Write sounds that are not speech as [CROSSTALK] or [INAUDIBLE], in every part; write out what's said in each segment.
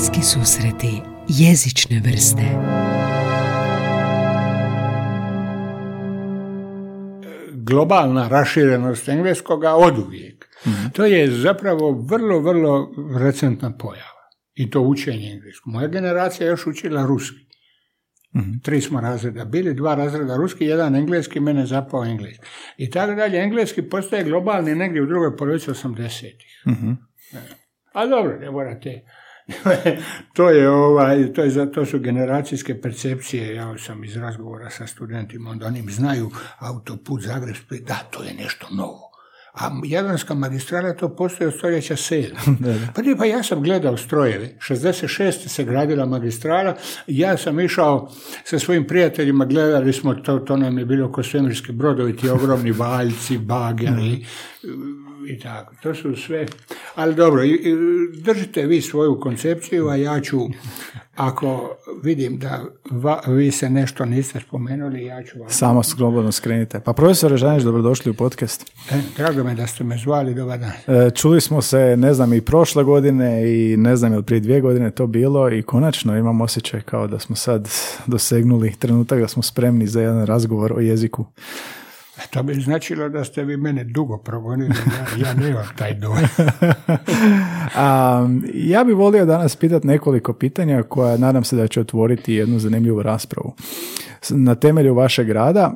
Bliski susreti jezične vrste Globalna raširenost engleskoga od uvijek. To je zapravo vrlo, vrlo recentna pojava. I to učenje engleskog. Moja generacija je još učila ruski. Tri smo razreda bili, dva razreda ruski, jedan engleski, mene zapao engleski. I tako dalje, engleski postaje globalni negdje u drugoj polovici 80-ih. A dobro, ne morate. [LAUGHS] to je ovaj, to je to su generacijske percepcije. Ja sam iz razgovora sa studentima, onda oni znaju autoput Zagreb Split, da, to je nešto novo. A Jadranska magistrala to postoje od stoljeća 7. [LAUGHS] Pa, pa ja sam gledao strojeve. 66. se gradila magistrala. Ja sam išao sa svojim prijateljima, gledali smo to, to nam je bilo ko svemirski brodovi, ti ogromni valjci, bageri, i tako. To su sve, ali dobro, držite vi svoju koncepciju, a ja ću, ako vidim da vi se nešto niste spomenuli, ja ću vam... Samo slobodno skrenite. Pa profesor Žanić, dobrodošli u podcast. E, drago me da ste me zvali, dobar dan. E, čuli smo se, ne znam, i prošle godine i ne znam, je prije dvije godine to bilo i konačno imam osjećaj kao da smo sad dosegnuli trenutak da smo spremni za jedan razgovor o jeziku. To bi značilo da ste vi mene dugo progonili, ja, ja nemam taj dojam. [LAUGHS] ja bih volio danas pitati nekoliko pitanja koja nadam se da će otvoriti jednu zanimljivu raspravu. Na temelju vašeg rada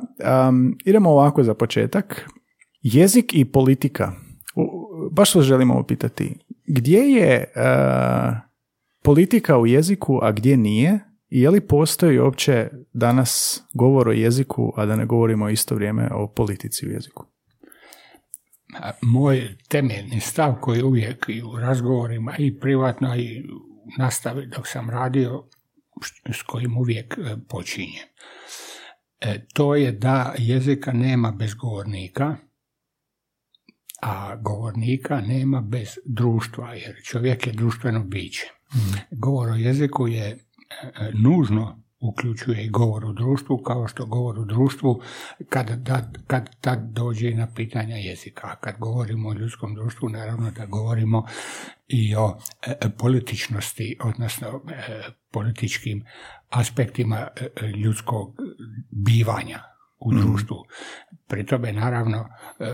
um, idemo ovako za početak. Jezik i politika. Baš vas želimo pitati. Gdje je politika u jeziku, a gdje nije? Je li postoji uopće danas govor o jeziku, a da ne govorimo isto vrijeme o politici u jeziku? Moj temeljni stav koji uvijek i u razgovorima i privatno i u nastavi dok sam radio, s kojim uvijek e, počinje. E, to je da jezika nema bez govornika, a govornika nema bez društva, jer čovjek je društveno biće. Mm. Govor o jeziku je nužno uključuje i govor u društvu, kao što govor u društvu kad, da, kad tad dođe na pitanja jezika. A kad govorimo o ljudskom društvu, naravno da govorimo i o e, e, političnosti, odnosno e, političkim aspektima ljudskog bivanja u mhm. društvu. Pri tome, naravno, eh,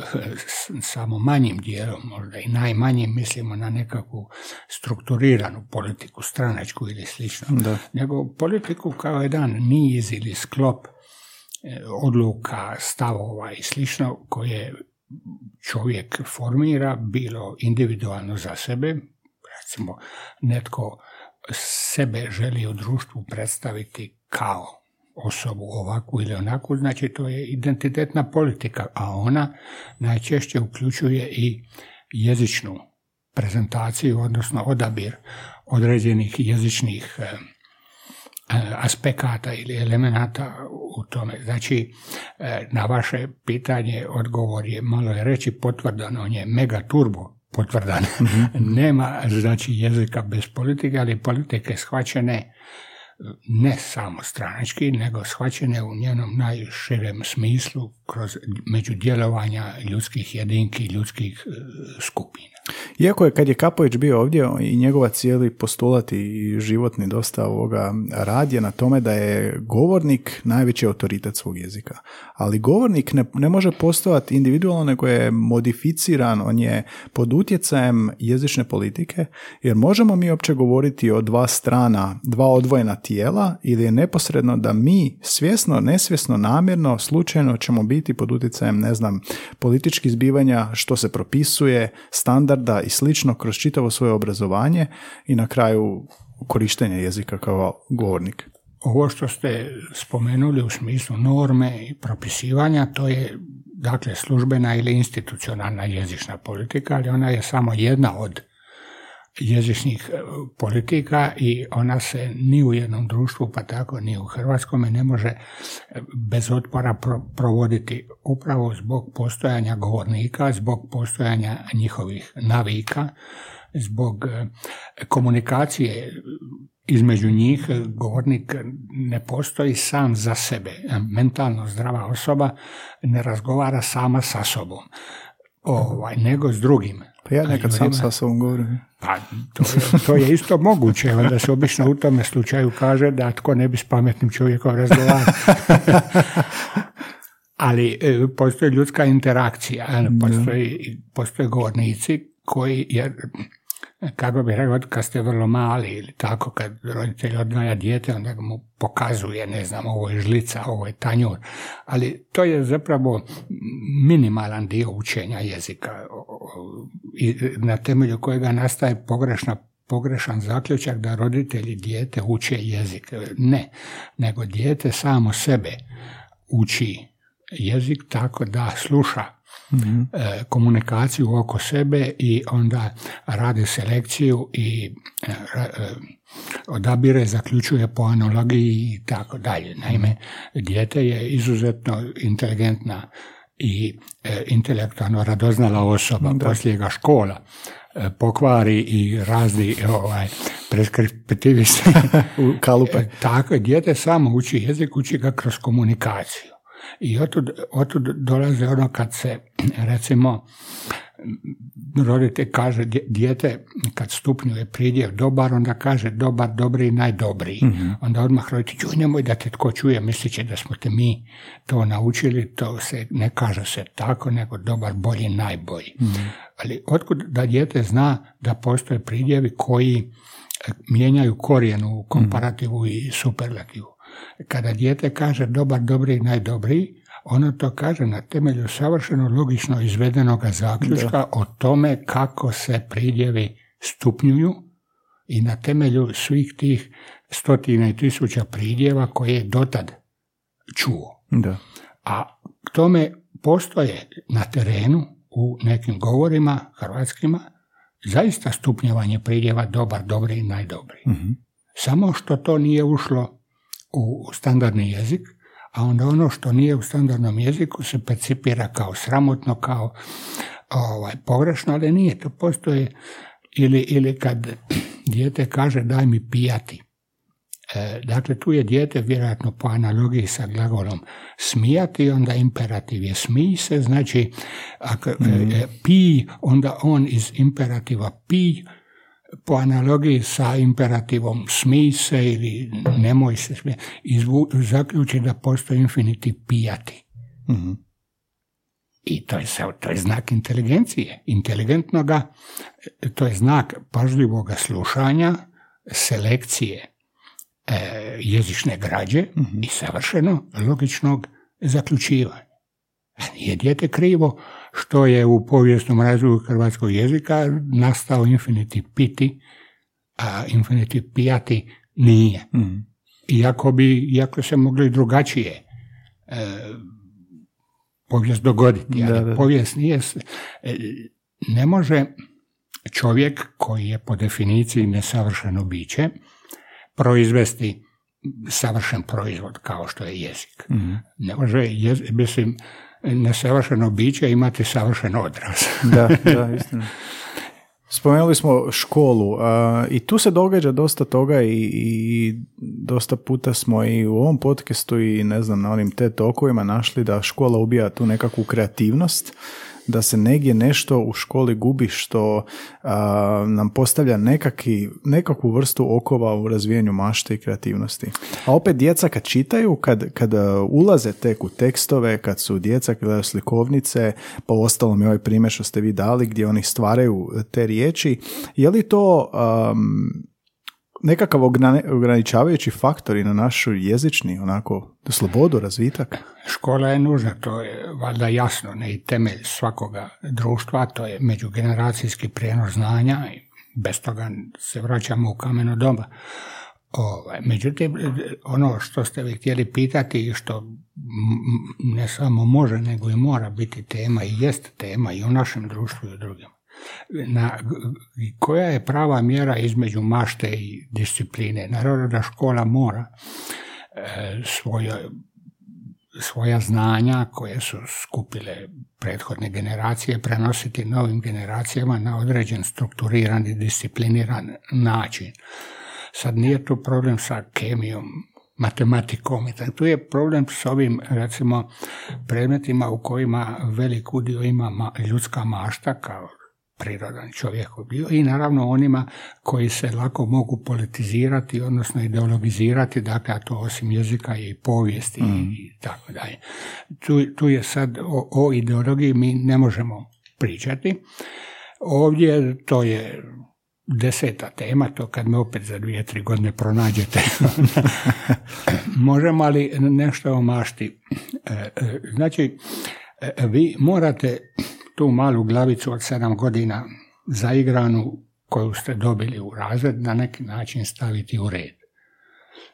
samo manjim dijelom, možda i najmanjim, mislimo na nekakvu strukturiranu politiku, stranačku ili slično, nego politiku kao jedan niz ili sklop eh, odluka, stavova i slično koje čovjek formira, bilo individualno za sebe, recimo netko sebe želi u društvu predstaviti kao osobu ovakvu ili onakvu, znači to je identitetna politika, a ona najčešće uključuje i jezičnu prezentaciju, odnosno odabir određenih jezičnih e, e, aspekata ili elemenata u tome. Znači, e, na vaše pitanje odgovor je, malo je reći, potvrdan, on je mega turbo potvrdan. Mhm. [LAUGHS] Nema, znači, jezika bez politike, ali politike shvaćene ne samo stranački, nego shvaćene u njenom najširem smislu kroz međudjelovanja ljudskih jedinki, ljudskih e, skupina. Iako je kad je Kapović bio ovdje i njegova cijeli postulat i životni dosta ovoga rad je na tome da je govornik najveći autoritet svog jezika. Ali govornik ne, ne može postovati individualno, nego je modificiran, on je pod utjecajem jezične politike, jer možemo mi uopće govoriti o dva strana, dva odvojena tijela ili je neposredno da mi svjesno, nesvjesno, namjerno, slučajno ćemo biti pod utjecajem, ne znam, političkih zbivanja, što se propisuje, standarda i slično kroz čitavo svoje obrazovanje i na kraju korištenja jezika kao govornik. Ovo što ste spomenuli u smislu norme i propisivanja, to je dakle službena ili institucionalna jezična politika, ali ona je samo jedna od jezičnih e, politika i ona se ni u jednom društvu, pa tako ni u Hrvatskome ne može e, bez otpora provoditi upravo zbog postojanja govornika, zbog postojanja njihovih navika, zbog e, komunikacije između njih govornik ne postoji sam za sebe. Mentalno zdrava osoba ne razgovara sama sa sobom ovaj, nego s drugim. Pa ja nekad sam sa sobom govorim. Pa to je, to je isto moguće, da se obično u tome slučaju kaže da tko ne bi s pametnim čovjekom razgovarao. [LAUGHS] Ali e, postoji ljudska interakcija, postoji, postoje govornici koji, jer kako bih rekao, kad ste vrlo mali ili tako, kad roditelj odgaja dijete, onda mu pokazuje, ne znam, ovo je žlica, ovo je tanjur, ali to je zapravo minimalan dio učenja jezika i na temelju kojega nastaje pogrešna pogrešan zaključak da roditelji dijete uče jezik. Ne, nego dijete samo sebe uči jezik tako da sluša E, komunikaciju oko sebe i onda radi selekciju i e, e, odabire, zaključuje po analogiji i tako dalje. Naime, dijete je izuzetno inteligentna i intelektualno radoznala osoba, da. poslije ga škola pokvari i razdi ovaj, preskriptivisti. [LAUGHS] u kalupe. Tako, dijete samo uči jezik, uči ga kroz komunikaciju. I otud, otud dolaze ono kad se, recimo, roditelj kaže dijete kad stupnjuje pridjev dobar, onda kaže dobar, dobri i najdobriji. mm Onda odmah roditelj, čuj nemoj da te tko čuje, mislit će da smo te mi to naučili, to se ne kaže se tako, nego dobar, bolji, najbolji. mm Ali otkud da dijete zna da postoje pridjevi koji e, mijenjaju korijen u komparativu i superlativu. Kada dijete kaže dobar, dobri i najdobriji, ono to kaže na temelju savršeno logično izvedenog zaključka o tome kako se pridjevi stupnjuju i na temelju svih tih stotina i tisuća pridjeva koje je dotad čuo. Da. A tome postoje na terenu u nekim govorima hrvatskima zaista stupnjevanje pridjeva dobar, dobri i najdobri. Mhm. Samo što to nije ušlo u standardni jezik, a onda ono što nije u standardnom jeziku se percipira kao sramotno, kao ovaj, pogrešno, ali nije. To postoje ili, ili kad dijete kaže daj mi pijati. E, dakle, tu je dijete vjerojatno po analogiji sa glagolom smijati, onda imperativ je smij se, znači ako mm. e, pi, onda on iz imperativa pi, po analogiji sa imperativom smij se ili nemoj se smijati, zaključi da postoji infinitiv pijati. mm I to je, to je znak inteligencije. Inteligentnoga, to je znak pažljivoga slušanja, selekcije e, jezične građe mm i savršeno logičnog zaključivanja. Nije dijete krivo što je u povijesnom razvoju hrvatskog jezika nastao infinitiv piti, a infinitiv pijati nije. Mm. Iako bi, iako se mogli drugačije e, povijest dogoditi, ali da, povijest nije, e, ne može čovjek koji je po definiciji nesavršeno biće proizvesti savršen proizvod kao što je jezik. mm Ne može, jez, mislim, nesavršeno biće imati savršen odraz. [LAUGHS] da, da, istina. Spomenuli smo školu i tu se događa dosta toga i, i, dosta puta smo i u ovom podcastu i ne znam na onim te tokovima našli da škola ubija tu nekakvu kreativnost da se negdje nešto u školi gubi što nam postavlja nekaki, nekakvu vrstu okova u razvijanju mašte i kreativnosti. A opet djeca kad čitaju, kad, kad ulaze tek u tekstove, kad su djeca gledaju slikovnice, pa ostalom i ovaj primjer što ste vi dali gdje oni stvaraju te riječi, je li to nekakav ograničavajući faktor i na našu jezični onako slobodu, razvitak? Škola je nužna, to je valjda jasno, ne i temelj svakoga društva, to je međugeneracijski prijenos znanja bez toga se vraćamo u kameno doba. Ovaj, međutim, ono što ste vi htjeli pitati i što ne samo može, nego i mora biti tema i jest tema i u našem društvu i u drugim na, koja je prava mjera između mašte i discipline. Naravno da škola mora e, svoja, svoja znanja koje su skupile prethodne generacije prenositi novim generacijama na određen strukturiran i discipliniran način. Sad nije tu problem sa kemijom, matematikom. I Tu je problem s ovim, recimo, predmetima u kojima velik udio ima ljudska mašta kao prirodan čovjek bio i naravno onima koji se lako mogu politizirati, odnosno ideologizirati, dakle, a to osim jezika i povijesti mm. i tako dalje. Tu, tu je sad o, o ideologiji mi ne možemo pričati. Ovdje to je deseta tema, to kad me opet za dvije, tri godine pronađete. [LAUGHS] Možemo li nešto o mašti? E, e, znači, e, vi morate tu malu glavicu od sedam godina zaigranu koju ste dobili u razred na neki način staviti u red.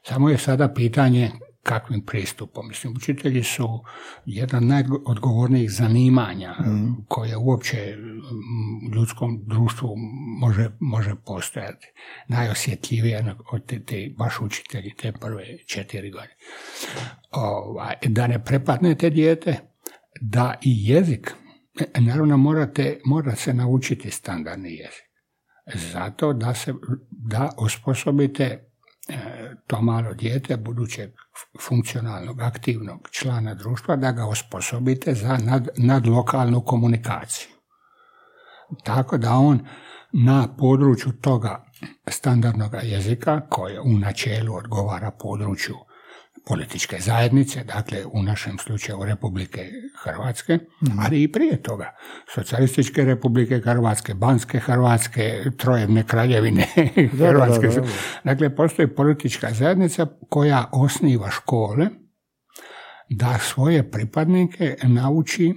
Samo je sada pitanje kakvim pristupom. Mislim, učitelji su jedan najodgovornijih zanimanja mm. koje uopće u ljudskom društvu može, može postojati. Najosjetljivije od te, te baš učitelji te prve četiri godine. Ovaj, da ne prepadnete dijete, da i jezik, naravno morate, mora se naučiti standardni jezik. Zato da se da osposobite E, to malo dijete, budućeg funkcionalnog, aktivnog člana društva, da ga osposobite za nad, nadlokalnu komunikaciju. Tako da on na području toga standardnog jezika, koje u načelu odgovara području političke zajednice, dakle u našem slučaju Republike Hrvatske, mhm. ali i prije toga. Socijalističke Republike Hrvatske, Banske Hrvatske, Trojevne kraljevine [LAUGHS] Hrvatske. dakle, postoji politička zajednica koja osniva škole da svoje pripadnike nauči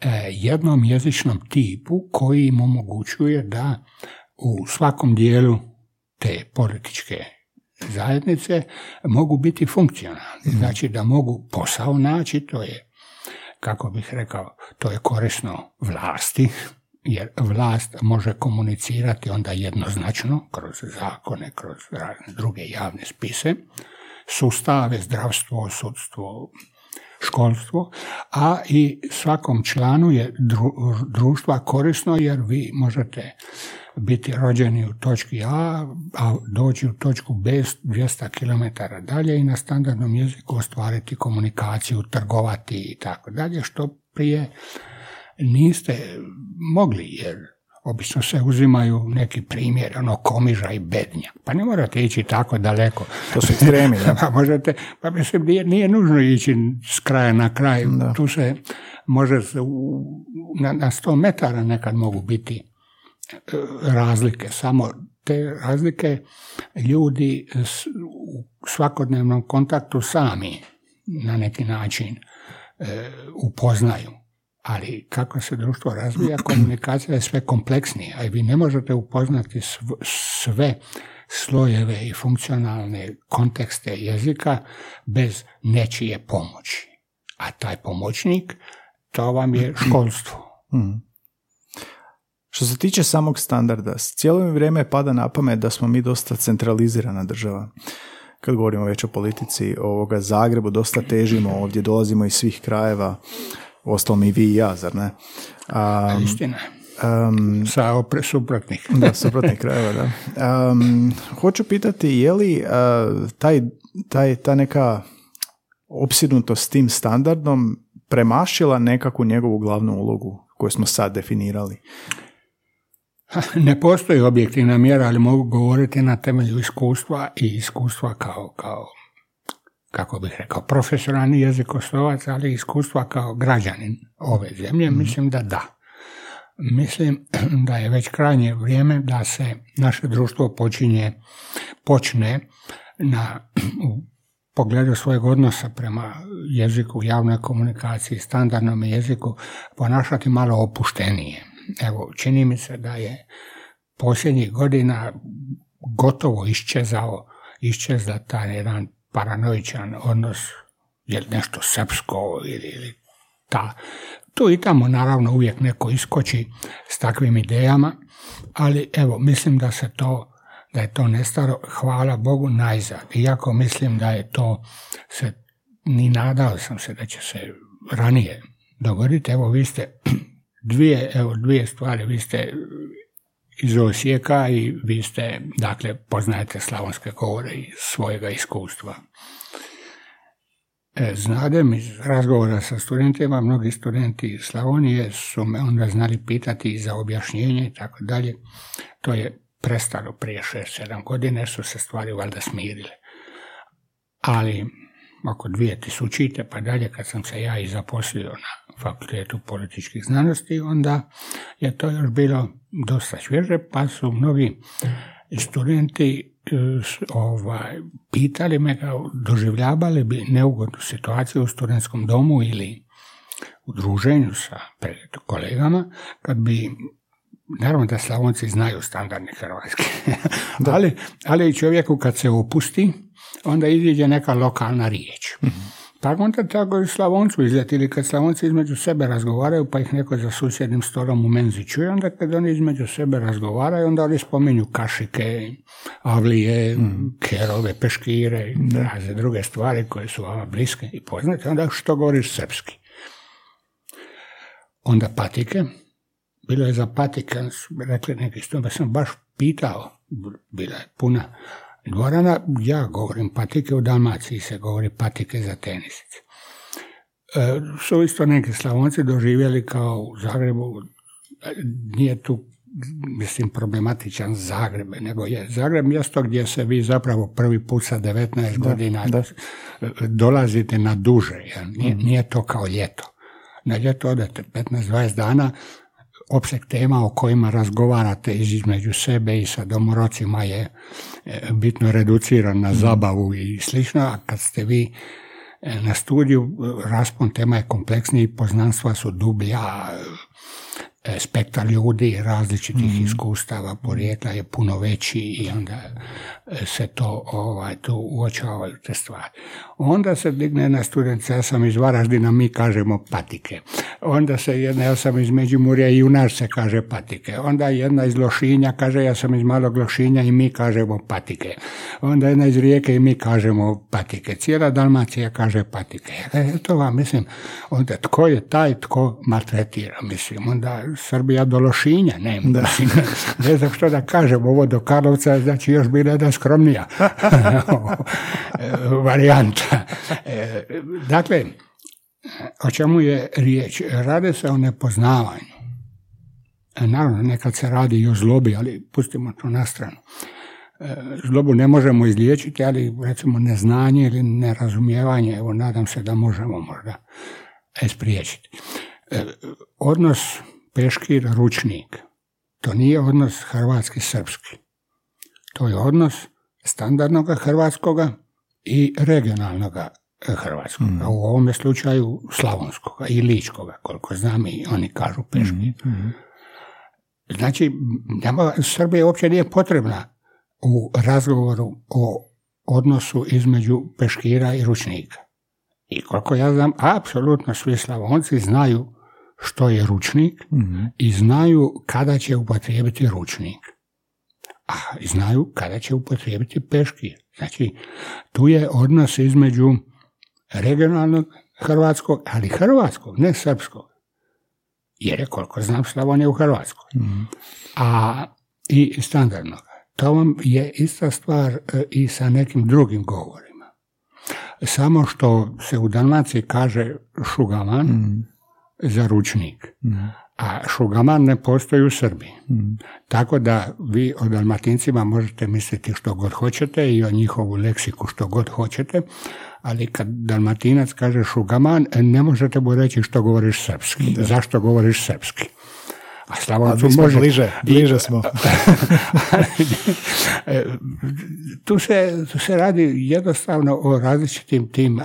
e, jednom jezičnom tipu koji im omogućuje da u svakom dijelu te političke zajednice mogu biti funkcionalni. Mhm. Znači da mogu posao naći, to je, kako bih rekao, to je korisno vlasti, jer vlast može komunicirati onda jednoznačno kroz zakone, kroz razne druge javne spise, sustave, zdravstvo, sudstvo, školstvo, a i svakom članu je društva korisno jer vi možete biti rođeni u točki A, a doći u točku B 200 km dalje i na standardnom jeziku ostvariti komunikaciju, trgovati i tako dalje, što prije niste mogli jer obično se uzimaju neki primjer, ono komiža i bednja. Pa ne morate ići tako daleko. To su ekstremi, da? [LAUGHS] pa možete, pa mislim, nije, nije nužno ići s kraja na kraj. Tu se može, na, na 100 metara nekad mogu biti razlike, samo te razlike ljudi u svakodnevnom kontaktu sami na neki način e, upoznaju. Ali kako se društvo razvija, [CLEARS THROAT] komunikacija je sve kompleksnija i vi ne možete upoznati sve slojeve i funkcionalne kontekste jezika bez nečije pomoći. A taj pomoćnik, to vam je [CLEARS THROAT] školstvo. Mm. Što se tiče samog standarda, cijelo vrijeme pada na pamet da smo mi dosta centralizirana država. Kad govorimo već o politici, ovoga Zagrebu dosta težimo, ovdje dolazimo iz svih krajeva, ostalom i vi i ja, zar ne? Um, Istina. Um, Sa opre, suprotnih. [LAUGHS] da, suprotnih krajeva, da. Um, hoću pitati, je li uh, taj, taj, ta neka opsjednutost s tim standardom premašila nekakvu njegovu glavnu ulogu koju smo sad definirali? [LAUGHS] Ne postoji objektivna mjera, ali mogu govoriti na temelju iskustva i iskustva kao, kao kako bih rekao, profesionalni jezikoslovac, ali iskustva kao građanin ove zemlje, mhm. mislim da da. Mislim da je već krajnje vrijeme da se naše društvo počinje, počne na, u pogledu svojeg odnosa prema jeziku, javnoj komunikaciji, standardnom jeziku, ponašati malo opuštenije evo, čini mi se da je posljednjih godina gotovo iščezao, iščezda taj jedan paranoičan odnos, je nešto srpsko ili, ili ta. Tu i tamo naravno uvijek neko iskoči s takvim idejama, ali evo, mislim da se to da je to nestaro, hvala Bogu, najzad. Iako mislim da je to se, ni nadao sam se da će se ranije dogoditi. Evo, vi ste [CLEARS THROAT] dvije, evo, dvije stvari. Vi ste iz Osijeka i vi ste, dakle, poznajete slavonske govore iz svojega iskustva. E, znadem iz razgovora sa studentima, mnogi studenti iz Slavonije su me onda znali pitati za objašnjenje i tako dalje. To je prestalo prije 6-7 godine, su se stvari valjda smirile. Ali oko dvije tisućite pa dalje kad sam se ja i zaposlio na fakultetu političkih znanosti, onda je to još bilo dosta svježe, pa su mnogi studenti e, ovaj, pitali me kao doživljavali bi neugodnu situaciju u studentskom domu ili u druženju sa kolegama kad bi Naravno da Slavonci znaju standardni hrvatski, [LAUGHS] ali, ali čovjeku kad se opusti, onda iziđe neka lokalna riječ. mm Pa onda tako i Slavoncu izletili, kad Slavonci između sebe razgovaraju, pa ih neko za susjednim stolom u menzi čuje, onda kad oni između sebe razgovaraju, onda oni spominju kašike, avlije, mm. kerove, peškire i razne druge stvari koje su vama bliske i poznate, onda što govoriš srpski. Onda patike, bilo je za patike, rekli neki da sam baš pitao, bila je puna dvorana, ja govorim patike, u Dalmaciji se govori patike za tenisice. E, su isto neki slavonci doživjeli kao u Zagrebu, nije tu mislim problematičan Zagreb, nego je Zagreb mjesto gdje se vi zapravo prvi put sa 19 godina da. dolazite na duže, nije, mhm. nije to kao ljeto. Na ljeto odete 15-20 dana, opseg tema o kojima razgovarate između sebe i sa domorocima je e, bitno reduciran na zabavu i slično, a kad ste vi e, na studiju, raspon tema je kompleksniji, poznanstva su dublja, E, spektar ljudi različitih mm iskustava, porijekla je puno veći i onda e, se to ovaj, tu uočavaju te stvari. Onda se digne na student, ja sam iz Varaždina, mi kažemo patike. Onda se jedna, ja sam iz Međimurja i u nas se kaže patike. Onda jedna iz Lošinja kaže, ja sam iz Malog Lošinja i mi kažemo patike. Onda jedna iz Rijeke i mi kažemo patike. Cijela Dalmacija kaže patike. E, to vam, mislim, onda tko je taj tko maltretira, mislim, onda Srbija do Lošinja, ne, da. ne znam što da kažem, ovo do Karlovca znači još bila jedna skromnija [LAUGHS] varijanta. E, dakle, o čemu je riječ? Rade se o nepoznavanju. E, naravno, nekad se radi i o zlobi, ali pustimo to na stranu. E, zlobu ne možemo izliječiti, ali recimo neznanje ili nerazumijevanje, evo nadam se da možemo možda spriječiti. Odnos peškir ručnik. To nije odnos hrvatski-srpski. To je odnos standardnog hrvatskoga i regionalnog hrvatskog. Mm. U ovome slučaju slavonskoga i ličkoga, koliko znam i oni kažu peškir. Mm. Mm. Znači, nama Srbija uopće nije potrebna u razgovoru o odnosu između peškira i ručnika. I koliko ja znam, apsolutno svi slavonci znaju što je ručnik mhm. i znaju kada će upotrijebiti ručnik. A znaju kada će upotrijebiti peški. Znači, tu je odnos između regionalnog hrvatskog, ali hrvatskog, ne srpskog. Jer je, koliko znam, Slavonija u Hrvatskoj. Mhm. A i standardnog. To vam je ista stvar e, i sa nekim drugim govorima. Samo što se u Dalmaciji kaže šugaman, mhm za ručnik. A šugaman ne postoji u Srbiji. Mm. Tako da vi o dalmatincima možete misliti što god hoćete i o njihovu leksiku što god hoćete, ali kad dalmatinac kaže šugaman, ne možete mu reći što govoriš srpski. Zašto govoriš srpski? A Slavoncu može... Bliže, bliže smo. [LAUGHS] tu, se, tu se radi jednostavno o različitim tim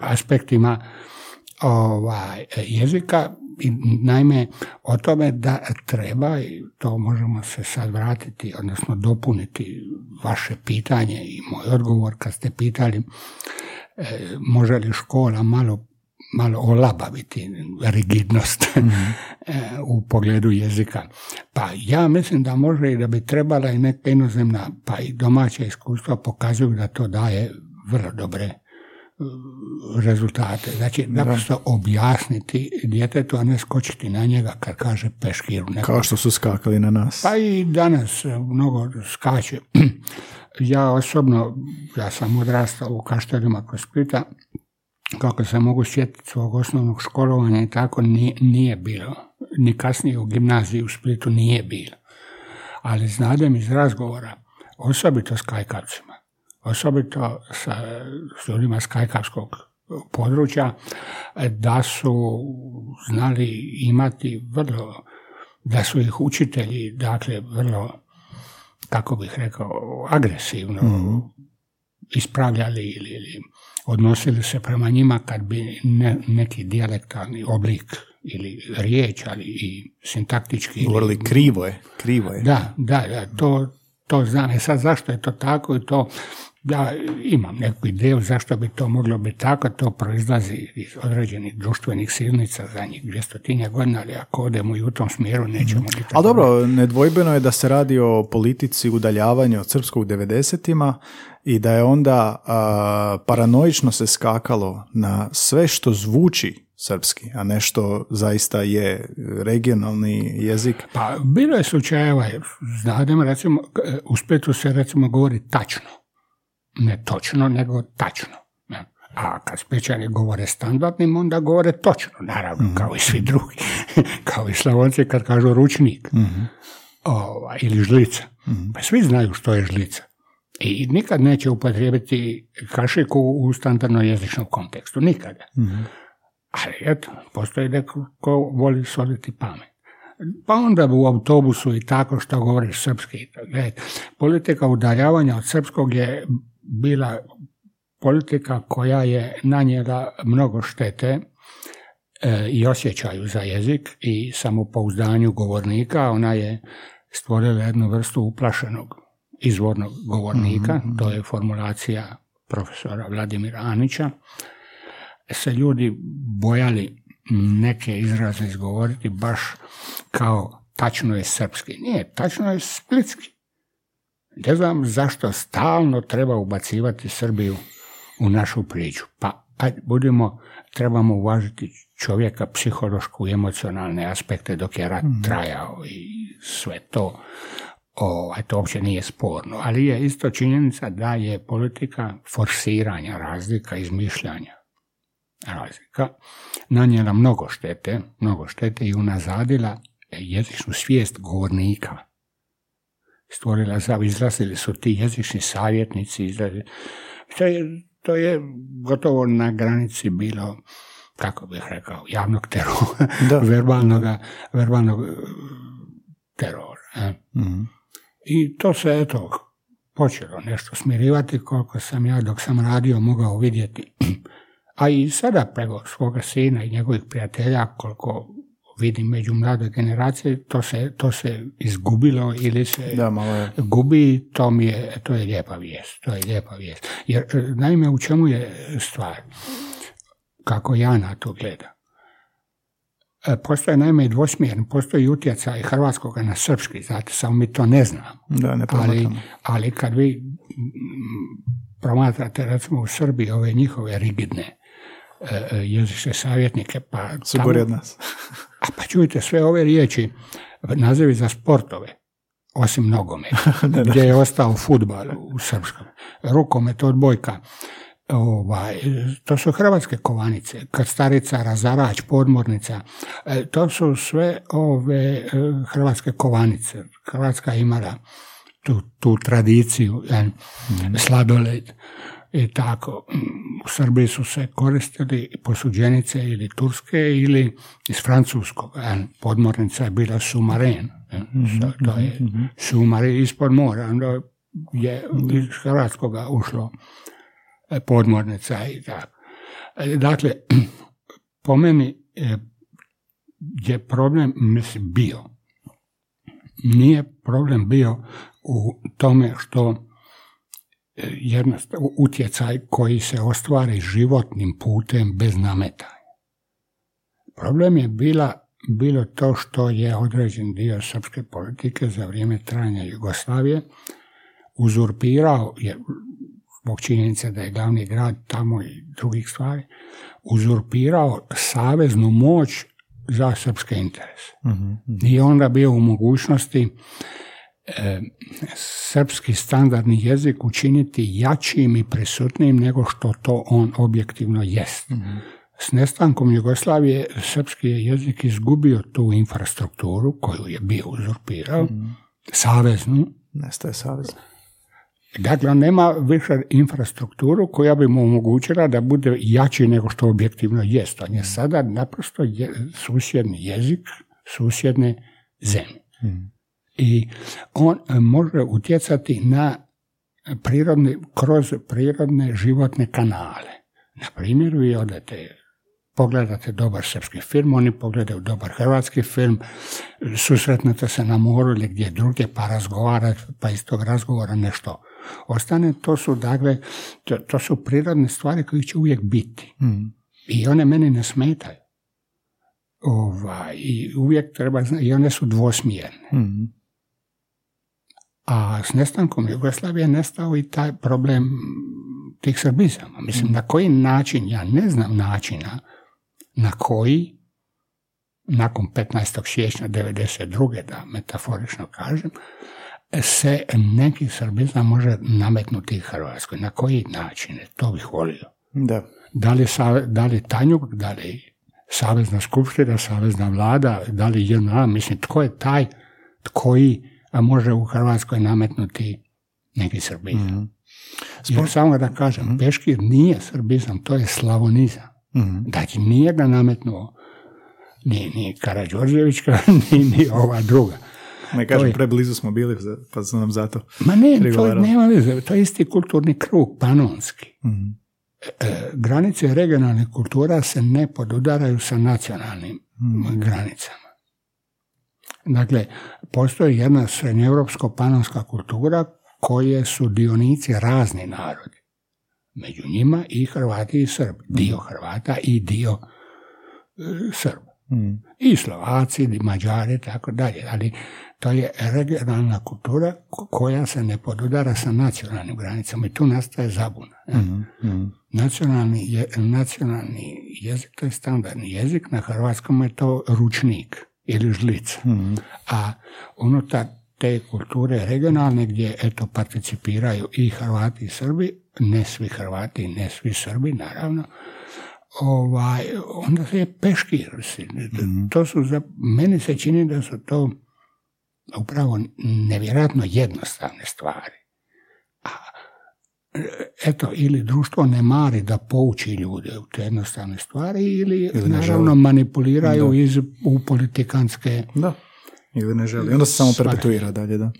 aspektima ovaj, jezika i naime o tome da treba i to možemo se sad vratiti odnosno dopuniti vaše pitanje i moj odgovor kad ste pitali e, može li škola malo malo olabaviti rigidnost mm u pogledu jezika. Pa ja mislim da može i da bi trebala i neka inozemna pa i domaća iskustva pokazuju da to daje vrlo dobre rezultate. Znači, naprosto objasniti djetetu, a ne skočiti na njega kad kaže peškiru. Kao što su skakali na nas. Pa i danas mnogo skače. [CLEARS THROAT] ja osobno, ja sam odrastao u Kaštelima kod Splita, kako se mogu sjetiti svog osnovnog školovanja i tako, nije, nije bilo. Ni kasnije u gimnaziji u Splitu nije bilo. Ali znadem iz razgovora, osobito s kajkavcima, osobito sa ljudima s kajkavskog područja, da su znali imati vrlo, da su ih učitelji, dakle, vrlo, kako bih rekao, agresivno mhm. ispravljali ili, ili odnosili se prema njima kad bi neki dijalektalni oblik ili riječ, ali i sintaktički. Govorili krivo je, krivo je. Da, da, da to, to znam. E sad zašto je to tako i to ja imam neku ideju zašto bi to moglo biti tako, to proizlazi iz određenih društvenih silnica za njih dvjestotinja godina, ali ako odemo i u tom smjeru nećemo mm. Ali dobro, nedvojbeno je da se radi o politici udaljavanja od srpskog 90 i da je onda paranoično se skakalo na sve što zvuči srpski, a nešto zaista je regionalni jezik. Pa bilo je slučajeva, znadem recimo, u Splitu se recimo govori tačno ne točno, nego tačno. A kad spećani govore standardnim, onda govore točno, naravno, mm kao i svi drugi. [LAUGHS] kao i slavonci kad kažu ručnik mm ili žlica. mm Pa svi znaju što je žlica. I nikad neće upotrijebiti kašiku u standardno jezičnom kontekstu. Nikada. mm Ali eto, postoji neko ko voli soliti pamet. Pa onda u autobusu i tako što govori srpski. politika udaljavanja od srpskog je bila politika koja je nanijela mnogo štete e, i osjećaju za jezik i samopouzdanju govornika. Ona je stvorila jednu vrstu uplašenog izvornog govornika, mhm, mhm. to je formulacija profesora Vladimira Anića. Se ljudi bojali neke izraze izgovoriti baš kao tačno je srpski. Nije, tačno je splitski. Ne znam zašto stalno treba ubacivati Srbiju u našu priču. Pa ajde, budemo, trebamo uvažiti čovjeka psihološku i emocionalne aspekte dok je rat mhm. trajao i sve to. O, to uopće nije sporno, ali je isto činjenica da je politika forsiranja razlika, izmišljanja razlika, nanijela mnogo štete, mnogo štete i unazadila jezičnu svijest govornika stvorila za izlazili su ti jezični savjetnici. Izlazili. To, je, to je gotovo na granici bilo, kako bih rekao, javnog terora, [LAUGHS] verbalnog, verbalnog e, terora. mm I to se, eto, počelo nešto smirivati koliko sam ja dok sam radio mogao vidjeti. [CLEARS THROAT] A i sada preko svoga sina i njegovih prijatelja koliko vidim među mlade generacije, to se, to se izgubilo ili se da, malo je. gubi, to mi je, to je lijepa vijest, to je lijepa vijest. Jer, e, naime, u čemu je stvar? Kako ja na to gledam. E, postoje naime i dvosmjerni, postoji utjecaj hrvatskoga na srpski, znate, samo mi to ne znamo. Da, ne ali, ali kad vi promatrate recimo u Srbiji ove njihove rigidne E, jezične savjetnike. Pa Su od nas. A pa čujte sve ove riječi, nazivi za sportove, osim nogome, [LAUGHS] gdje je ostao futbal u srpskom. Rukomet, odbojka, ovaj, to su hrvatske kovanice, starica, razarač, podmornica, e, to su sve ove hrvatske kovanice. Hrvatska imala tu, tu tradiciju, mm. sladoled, i tako. U Srbiji su se koristili posuđenice ili turske ili iz francuskog. Podmornica je bila sumaren. Mhm, to je mhm. sumari ispod mora. Onda je iz Hrvatskoga ušlo e, podmornica i tako. E, dakle, [CLEARS THROAT] po meni e, je problem mislim bio. Nije problem bio u tome što jednostavno utjecaj koji se ostvari životnim putem bez nametanja. Problem je bila, bilo to što je određen dio srpske politike za vrijeme trajanja Jugoslavije uzurpirao, jer zbog činjenice da je glavni grad tamo i drugih stvari, uzurpirao saveznu moć za srpske interese. I onda bio u mogućnosti e, srpski standardni jezik učiniti jačim i prisutnim nego što to on objektivno jest. S nestankom Jugoslavije srpski je jezik izgubio tu infrastrukturu koju je bio uzurpirao, saveznu. Nestaje savez. Dakle, on nema više infrastrukturu koja bi mu omogućila da bude jači nego što objektivno jest. On je sada naprosto je, susjedni jezik susjedne zemlje. I on e, može utjecati na prirodne, kroz prirodne životne kanale. Na primjer, vi odete pogledate dobar srpski film, oni pogledaju dobar hrvatski film, susretnete se na moru ili gdje druge pa razgovarate, pa iz tog razgovora nešto ostane. To su, dakle, to, to su prirodne stvari koje će uvijek biti. I one meni ne smetaju. Ovaj, I uvijek treba znati, i one su dvosmjerne. A s nestankom Jugoslavije je nestao i taj problem tih srbizama. Mislim, na koji način, ja ne znam načina na koji nakon 15. siječnja 92. da metaforično kažem, se neki srbizam može nametnuti Hrvatskoj. Na koji način? To bih volio. Da. Da li, da li Tanjuk, da li Savezna skupština, Savezna vlada, da li JNA, mislim, tko je taj koji a može u Hrvatskoj nametnuti neki srbizam. Jer samo da kažem, Peškir nije srbizam, to je slavonizam. Znači, nije ga nametnuo ni, ni Karađorđevićka, [LAUGHS] ni, ni ova druga. Ne kažem, je- preblizu smo bili, pa su nam zato. Ma ne, to Prigovarao. nema veze, to je isti kulturni krug, panonski. E, granice regionalnih kultura se ne podudaraju sa nacionalnim granicama. Dakle, postoji jedna srednjoevropsko-panonska kultura koje su dionici razni narodi. Među njima i Hrvati i Srbi. Dio Hrvata i dio e, Srba. I Slovaci, i Mađari, tako dalje. Ali to je regionalna kultura ko- koja se ne podudara sa nacionalnim granicama i tu nastaje zabuna. e. Nacionalni, je, nacionalni jezik, to je standardni jezik, na hrvatskom je to ručnik ili žlica. A unutar te kulture regionalne gdje eto participiraju i Hrvati i Srbi, ne svi Hrvati i ne svi Srbi naravno, ovaj, onda se je peškir. si. To su za, meni se čini da su to upravo nevjerojatno jednostavne stvari. Eto, ili društvo ne mari da pouči ljude u te jednostavne stvari ili, Ili naravno manipuliraju iz, u politikanske Da. Ili ne želi. Onda se samo perpetuira dalje, da.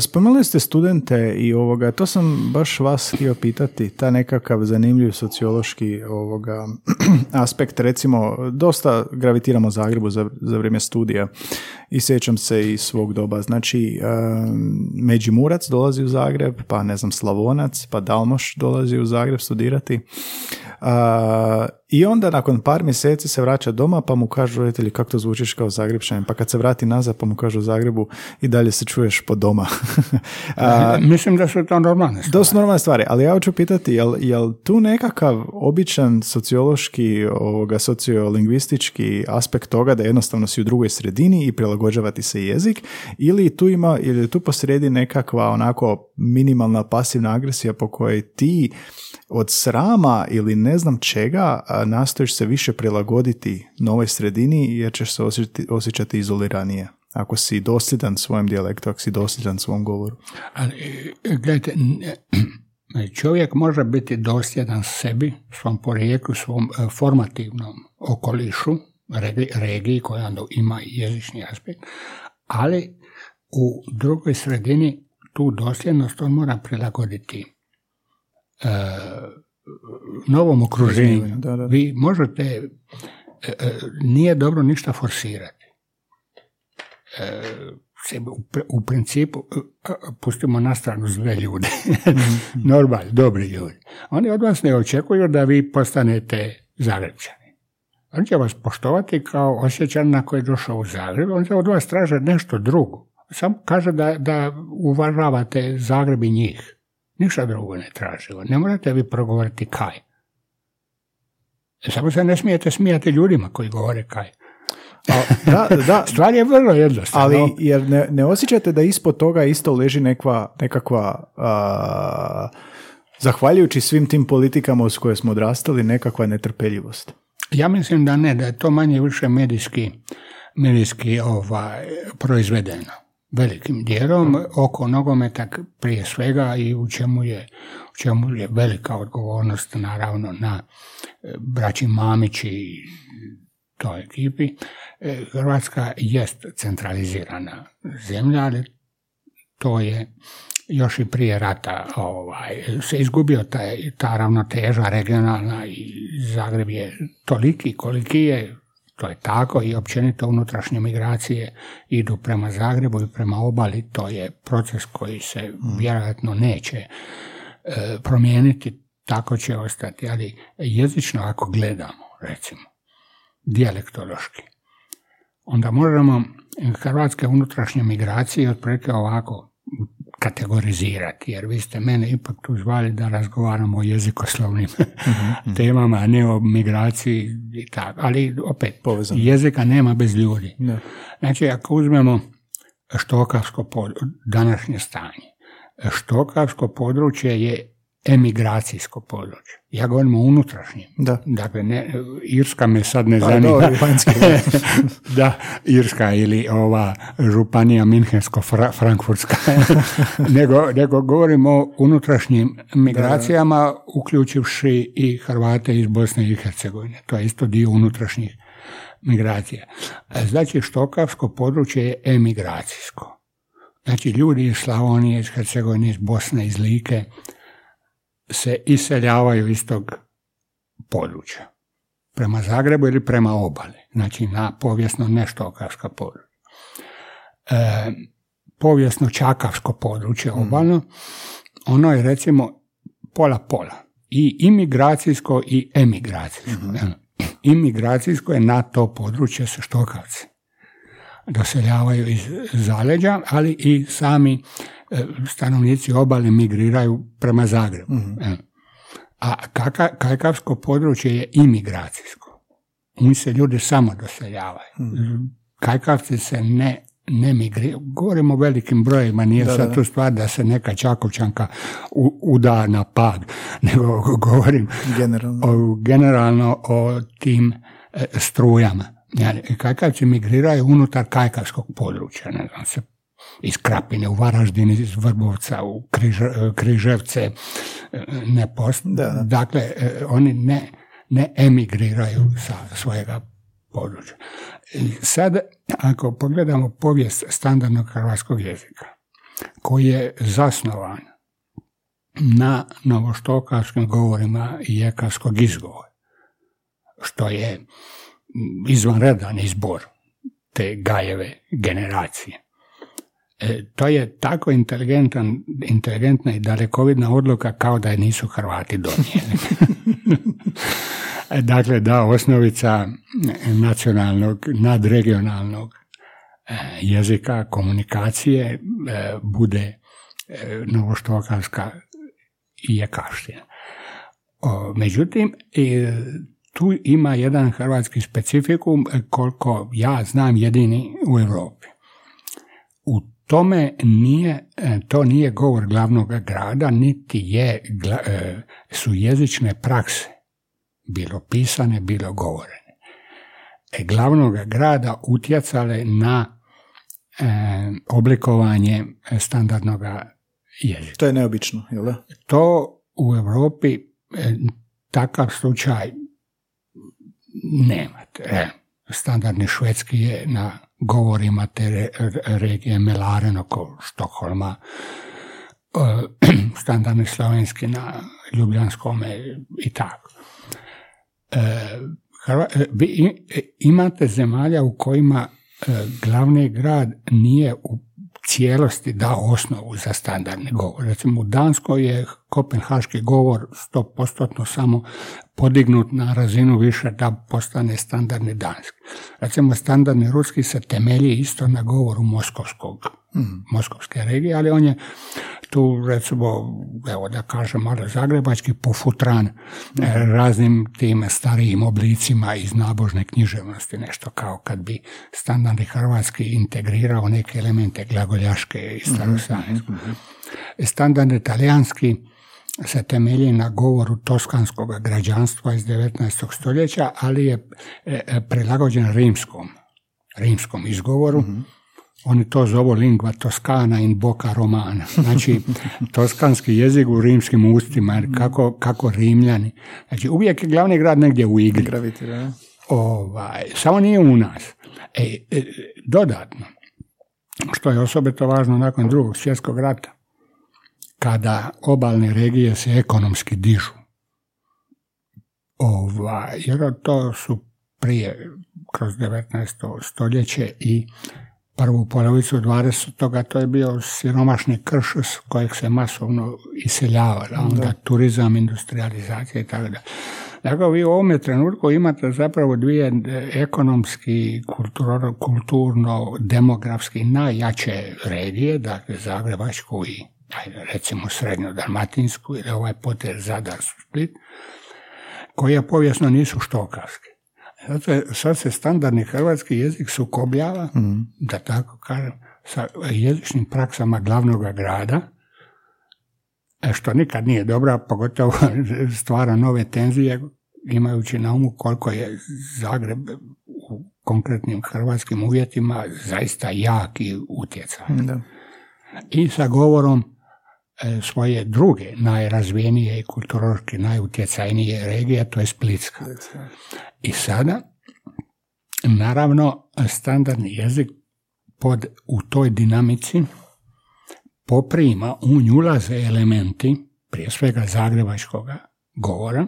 Spomenuli ste studente i ovoga, to sam baš vas htio pitati, ta nekakav zanimljiv sociološki ovoga [CLEARS THROAT] aspekt, recimo, dosta gravitiramo Zagrebu za, za vrijeme studija i sjećam se i svog doba. Znači, Međimurac dolazi u Zagreb, pa ne znam, Slavonac, pa Dalmoš dolazi u Zagreb studirati. I onda nakon par mjeseci se vraća doma pa mu kažu roditelji kako to zvučiš kao Zagrebčanin. Pa kad se vrati nazad pa mu kažu u Zagrebu i dalje se čuješ po doma. [LAUGHS] A, Mislim da su to normalne stvari. to su normalne stvari, ali ja hoću pitati, jel, jel tu nekakav običan sociološki, ovoga, sociolingvistički aspekt toga da jednostavno si u drugoj sredini i prilagođavati se jezik, ili tu ima, ili tu posrijedi nekakva onako minimalna pasivna agresija po kojoj ti od srama ili ne znam čega nastojiš se više prilagoditi novoj sredini jer ćeš se osjećati, osjećati izoliranije. Ako si dosljedan svojem dijalektu, ako si dosljedan svom govoru. Ali, e, gledajte, n- čovjek može biti dosljedan sebi, svom porijeklu, svom e, formativnom okolišu, regi- regiji koja ima jezični aspekt, ali u drugoj sredini tu dosljednost on mora prilagoditi e, novom okruženju. Da, da. Vi možete, e, e, nije dobro ništa forsirati. E, u, pr- u principu, e, e, pustimo na stranu zle ljude, [LAUGHS] normalni, dobri ljudi. Oni od vas ne očekuju da vi postanete Zagrebčani. On će vas poštovati kao osjećan koji je došao u Zagreb, on će od vas traže nešto drugo. Samo kaže da, da uvažavate Zagreb i njih. Ništa drugo ne tražimo. Ne morate vi progovoriti kaj. Samo se ne smijete smijati ljudima koji govore kaj. da, da. [LAUGHS] Stvar je vrlo jednostavna. Ali jer ne, ne osjećate da ispod toga isto leži nekva, nekakva, a, zahvaljujući svim tim politikama uz koje smo odrastali, nekakva netrpeljivost? Ja mislim da ne, da je to manje više medijski, medijski ovaj, proizvedeno velikim dijelom oko nogometa prije svega i u čemu je, u čemu je velika odgovornost naravno na e, braći Mamić i toj ekipi. E, Hrvatska jest centralizirana zemlja, ali to je još i prije rata ovaj, se izgubio taj, ta ravnoteža regionalna i Zagreb je toliki koliki je, to je tako i općenito unutrašnje migracije idu prema Zagrebu i prema obali, to je proces koji se mm. vjerojatno neće e, promijeniti, tako će ostati, ali jezično ako gledamo, recimo, dijalektološki, onda možemo hrvatske unutrašnje migracije otprilike ovako kategorizirati, jer vi ste mene ipak tu zvali da razgovaramo o jezikoslovnim mm [LAUGHS] temama, a ne o migraciji i tako. Ali opet, Povezano. jezika nema bez ljudi. Znači, ako uzmemo štokavsko današnje stanje, štokavsko područje je emigracijsko područje. Ja govorim o unutrašnjem. Da. Dakle, ne, Irska me sad ne pa, zanima. [LAUGHS] da, Irska ili ova županija Minhensko-Frankfurtska. [LAUGHS] nego, nego govorim o unutrašnjim migracijama, uključivši i Hrvate iz Bosne i Hercegovine. To je isto dio unutrašnjih migracija. Znači, štokavsko područje je emigracijsko. Znači, ljudi iz Slavonije, iz Hercegovine, iz Bosne, iz Like, se iseljavaju iz tog područja. Prema Zagrebu ili prema obali. Znači na povijesno neštokavska područja. E, povijesno čakavsko područje mm. obalno, ono je recimo pola-pola. I imigracijsko i emigracijsko. mm Imigracijsko je na to područje se štokavci doseljavaju iz zaleđa, ali i sami stanovnici obale migriraju prema Zagrebu. mm A kajkavsko područje je imigracijsko. Mi se ljudi samo doseljavaju. mm Kajkavci se ne ne migriraju. Govorimo o velikim brojima, nije da, sad tu stvar da se neka Čakovčanka uda na pad, [LAUGHS] nego govorim generalno o, generalno o tim e, strujama. Kajkavci migriraju unutar kajkavskog područja, ne znam se, iz Krapine u Varaždin, iz Vrbovca u Križevce ne post... Dakle, e, oni ne, ne emigriraju sa svojega područja. Sad, ako pogledamo povijest standardnog hrvatskog jezika, koji je zasnovan na novoštokarskim govorima jekavskog izgovora, što je izvanredan izbor te gajeve generacije. E, to je tako inteligentan, inteligentna i dalekovidna odluka kao da je nisu Hrvati donijeli. [LAUGHS] dakle, da osnovica nacionalnog, nadregionalnog e, jezika, komunikacije e, bude novoštokarska i jekaština. Međutim, tu ima jedan hrvatski specifikum koliko ja znam jedini u Europi. Tome nije, e, to nije govor glavnog grada, niti je, e, su jezične prakse, bilo pisane, bilo govorene. E, glavnog grada utjecale na oblikovanje standardnog jezika. To je neobično, jel da? To u Europi takav slučaj nemate. Standardni švedski je na govorima te regije Melaren oko Štokholma, e, [CLEARS THROAT] standardni slovenski na Ljubljanskome i tako. E, vi imate zemalja u kojima e, glavni grad nije u cijelosti dao osnovu za standardni govor. Recimo u Danskoj je kopenhaški govor 100% samo podignut na razinu više da postane standardni danski. Recimo standardni ruski se temelji isto na govoru moskovskog, mm. moskovske regije, ali on je tu recimo, evo da kažem malo zagrebački, pofutran e, raznim tim starijim oblicima iz nabožne književnosti, nešto kao kad bi standardni hrvatski integrirao neke elemente glagoljaške i staroslavenskog. Standardni italijanski se temelji na govoru toskanskog građanstva iz 19. stoljeća, ali je e, e, prilagođen rimskom, rimskom izgovoru. Oni to zovu lingva toskana in boca romana. Znači, [LAUGHS] toskanski jezik u rimskim ustima, kako, kako rimljani. Znači, uvijek je glavni grad negdje u igri. Gravitira. Ovaj, samo nije u nas. E, e, dodatno, što je osobito važno nakon drugog svjetskog rata, kada obalne regije se ekonomski dižu. Ovaj, jer to su prije, kroz 19. stoljeće i prvu polovicu 20. to je bio siromašni krš s kojeg se masovno iseljavalo, onda turizam, industrializacija i tako da. Dakle, vi u ovome trenutku imate zapravo dvije ekonomski, kulturno, kulturno demografski najjače regije, dakle Zagrebačku i recimo srednjo-dalmatinsku ili ovaj potez Zadar Split, koja povijesno nisu štokavske. Zato sad se standardni hrvatski jezik sukobljava, da tako kažem, sa jezičnim praksama glavnog grada, e, što nikad nije dobra, pogotovo [LAUGHS] stvara nove tenzije, imajući na umu koliko je Zagreb u konkretnim hrvatskim uvjetima zaista jak i utjecaj. Da. I sa govorom svoje druge najrazvijenije i kulturološki najutjecajnije regije, to je Splitska. I sada, naravno, standardni jezik pod, u toj dinamici poprima, u nju ulaze elementi, prije svega zagrebačkog govora,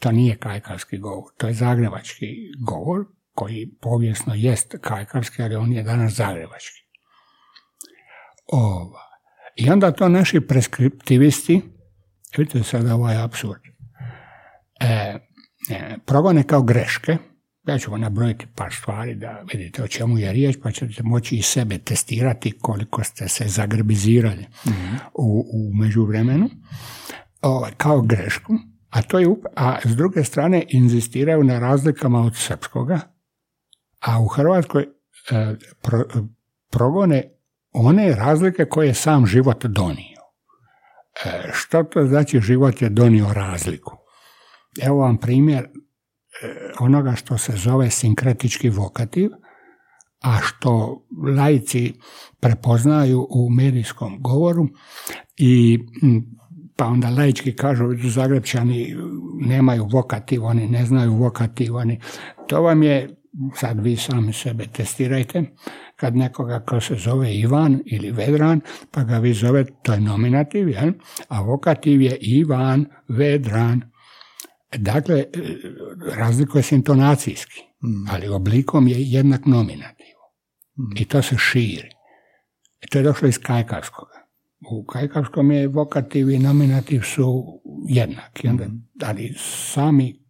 to nije kajkavski govor, to je zagrebački govor, koji povijesno jest kajkavski, ali on je danas zagrebački. Ova. I onda to naši preskriptivisti, vidite sada ovaj apsurd, e, e, progone kao greške, ja ću vam nabrojiti par stvari da vidite o čemu je riječ, pa ćete moći i sebe testirati koliko ste se zagrbizirali u, u međuvremenu, ovaj, kao grešku, a, to je, a s druge strane inzistiraju na razlikama od srpskoga, a u Hrvatskoj e, pro- progone one razlike koje je sam život donio. E, što to znači život je donio razliku? Evo vam primjer e, onoga što se zove sinkretički vokativ, a što laici prepoznaju u medijskom govoru i pa onda laički kažu Zagrebčani nemaju vokativ, oni ne znaju vokativ, oni to vam je sad vi sami sebe testirajte, kad nekoga ko se zove Ivan ili Vedran, pa ga vi zove, to je nominativ, jel? a vokativ je Ivan, Vedran. Dakle, e, razlikuje se intonacijski, ali oblikom je jednak nominativu. I to se širi. I to je došlo iz kajkavskoga. U kajkavskom je vokativ i nominativ su jednaki, onda, ali sami,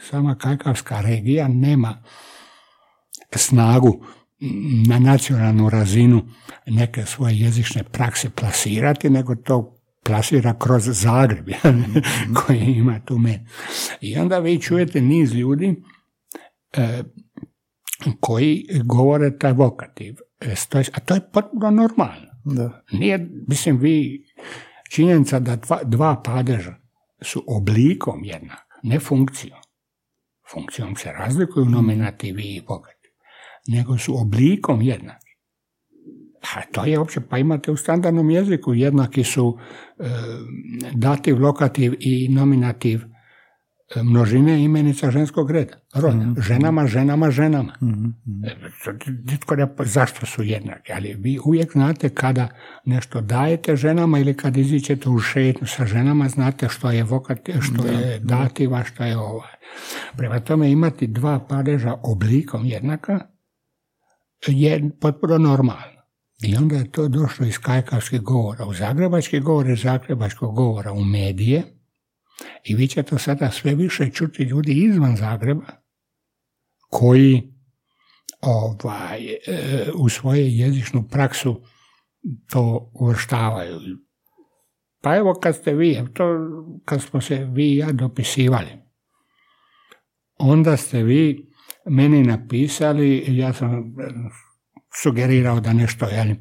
sama kajkavska regija nema snagu na nacionalnu razinu neke svoje jezične prakse plasirati, nego to plasira kroz Zagreb [LAUGHS] koji ima tu men. I onda vi čujete niz ljudi e, koji govore taj vokativ. E, a to je potpuno normalno. Da. Nije, mislim, vi, činjenica da dva, dva padeža su oblikom jednak, ne funkcijom. Funkcijom se razlikuju nominativi i vokativ, nego su oblikom jednaki. A to je uopće, pa imate u standardnom jeziku, jednaki su e, dativ, lokativ i nominativ e, množine imenica ženskog reda. Roda. Ženama, ženama, ženama. E, to Nitko ne, zašto su jednaki, ali vi uvijek znate kada nešto dajete ženama ili kad izićete u šetnju sa ženama, znate što je vokativ, što je dativa, što je ovaj. Prema tome imati dva padeža oblikom jednaka je potpuno normalno. I onda je to došlo iz kajkavskih govora u zagrebački govor, iz zagrebačkog govora u medije. I vi ćete sada sve više čuti ljudi izvan Zagreba koji ovaj, e, u svoju jezičnu praksu to uvrštavaju. Pa evo kad ste vi, to, kad smo se vi i ja dopisivali, onda ste vi meni napisali, ja sam sugerirao da nešto jeli,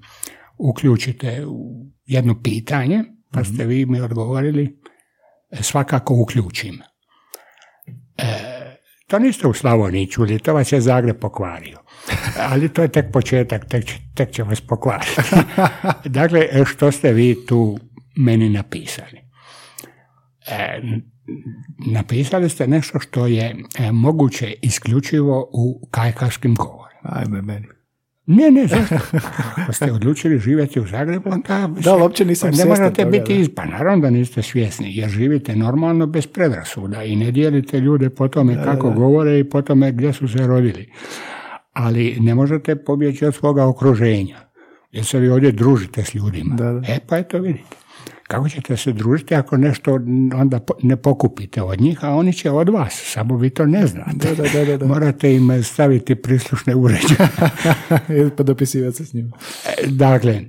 uključite u jedno pitanje, pa ste Mhm. vi mi odgovorili e, svakako uključim. E, to niste u Slavoniji čuli, to vas je Zagreb pokvario. [LAUGHS] Ali to je tek početak, tek, tek će vas pokvariti. [LAUGHS] dakle, što ste vi tu meni napisali? E, napisali ste nešto što je e, moguće isključivo u kajkavskim govorima. Ajme meni. Ne, ne, [LAUGHS] zašto? Ako ste odlučili živjeti u Zagrebu, onda... Da, ali uopće nisam ne morate toga, biti da. iz... Pa naravno da niste svjesni, jer živite normalno bez predrasuda i ne dijelite ljude po tome kako govore i po tome gdje su se rodili. Ali ne možete pobjeći od svoga okruženja, jer se vi ovdje družite s ljudima. Da. E, pa eto vidite. Kako ćete se družiti ako nešto onda ne pokupite od njih, a oni će od vas, samo vi to ne znate. Da, da, da, da. Morate im staviti prislušne uređaje. [LAUGHS] Pa dopisivati se s njima. Dakle,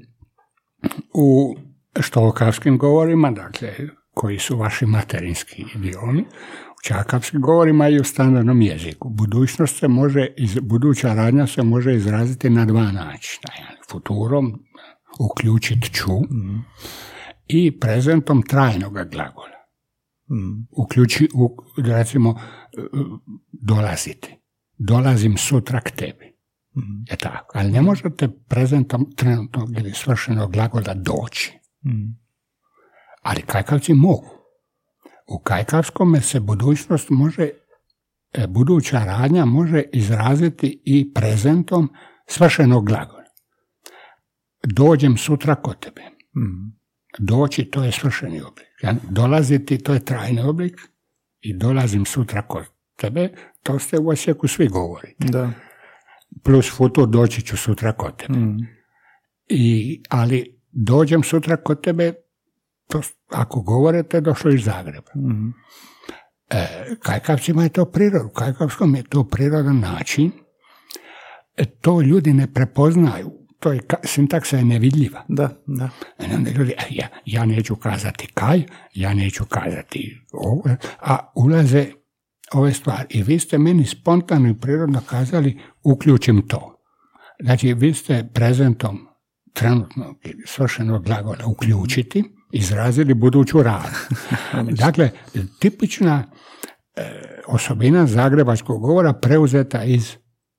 u štolkavskim govorima, dakle, koji su vaši materinski idiomi, u čakavskim govorima i u standardnom jeziku. Budućnost se može, buduća radnja se može izraziti na dva načina. Futurom, uključiti ću, i prezentom trajnog glagola. Mm. Uključi, u, recimo, e, dolaziti. Dolazim sutra k tebi. Je tako. Ali ne možete prezentom trenutnog ili svršenog glagola doći. Mm. Ali kajkavci mogu. U kajkavskome se budućnost može, e, buduća radnja može izraziti i prezentom svršenog glagola. Dođem sutra kod tebe. Mm. Doći to je svršeni oblik. Ja, Dolaziti to je trajni oblik i dolazim sutra kod tebe, to ste u Osijeku svi govorite. Da. Plus futur doći ću sutra kod tebe. Mm. I, ali dođem sutra kod tebe, to, ako govorite, došlo iz Zagreba. Mm. E, kajkavcima je to prirodno, kajkavskom je to prirodan način. E, to ljudi ne prepoznaju. To je, sintaksa je nevidljiva. Da, da. I onda ljudi, "E, ja, ja neću kazati kaj, ja neću kazati ovo, a ulaze ove stvari. I vi ste meni spontano i prirodno kazali, uključim to. Znači, vi ste prezentom trenutnog ili svršenog glagola uključiti, izrazili buduću radu. [LAUGHS] dakle, tipična e, osobina zagrebačkog govora preuzeta iz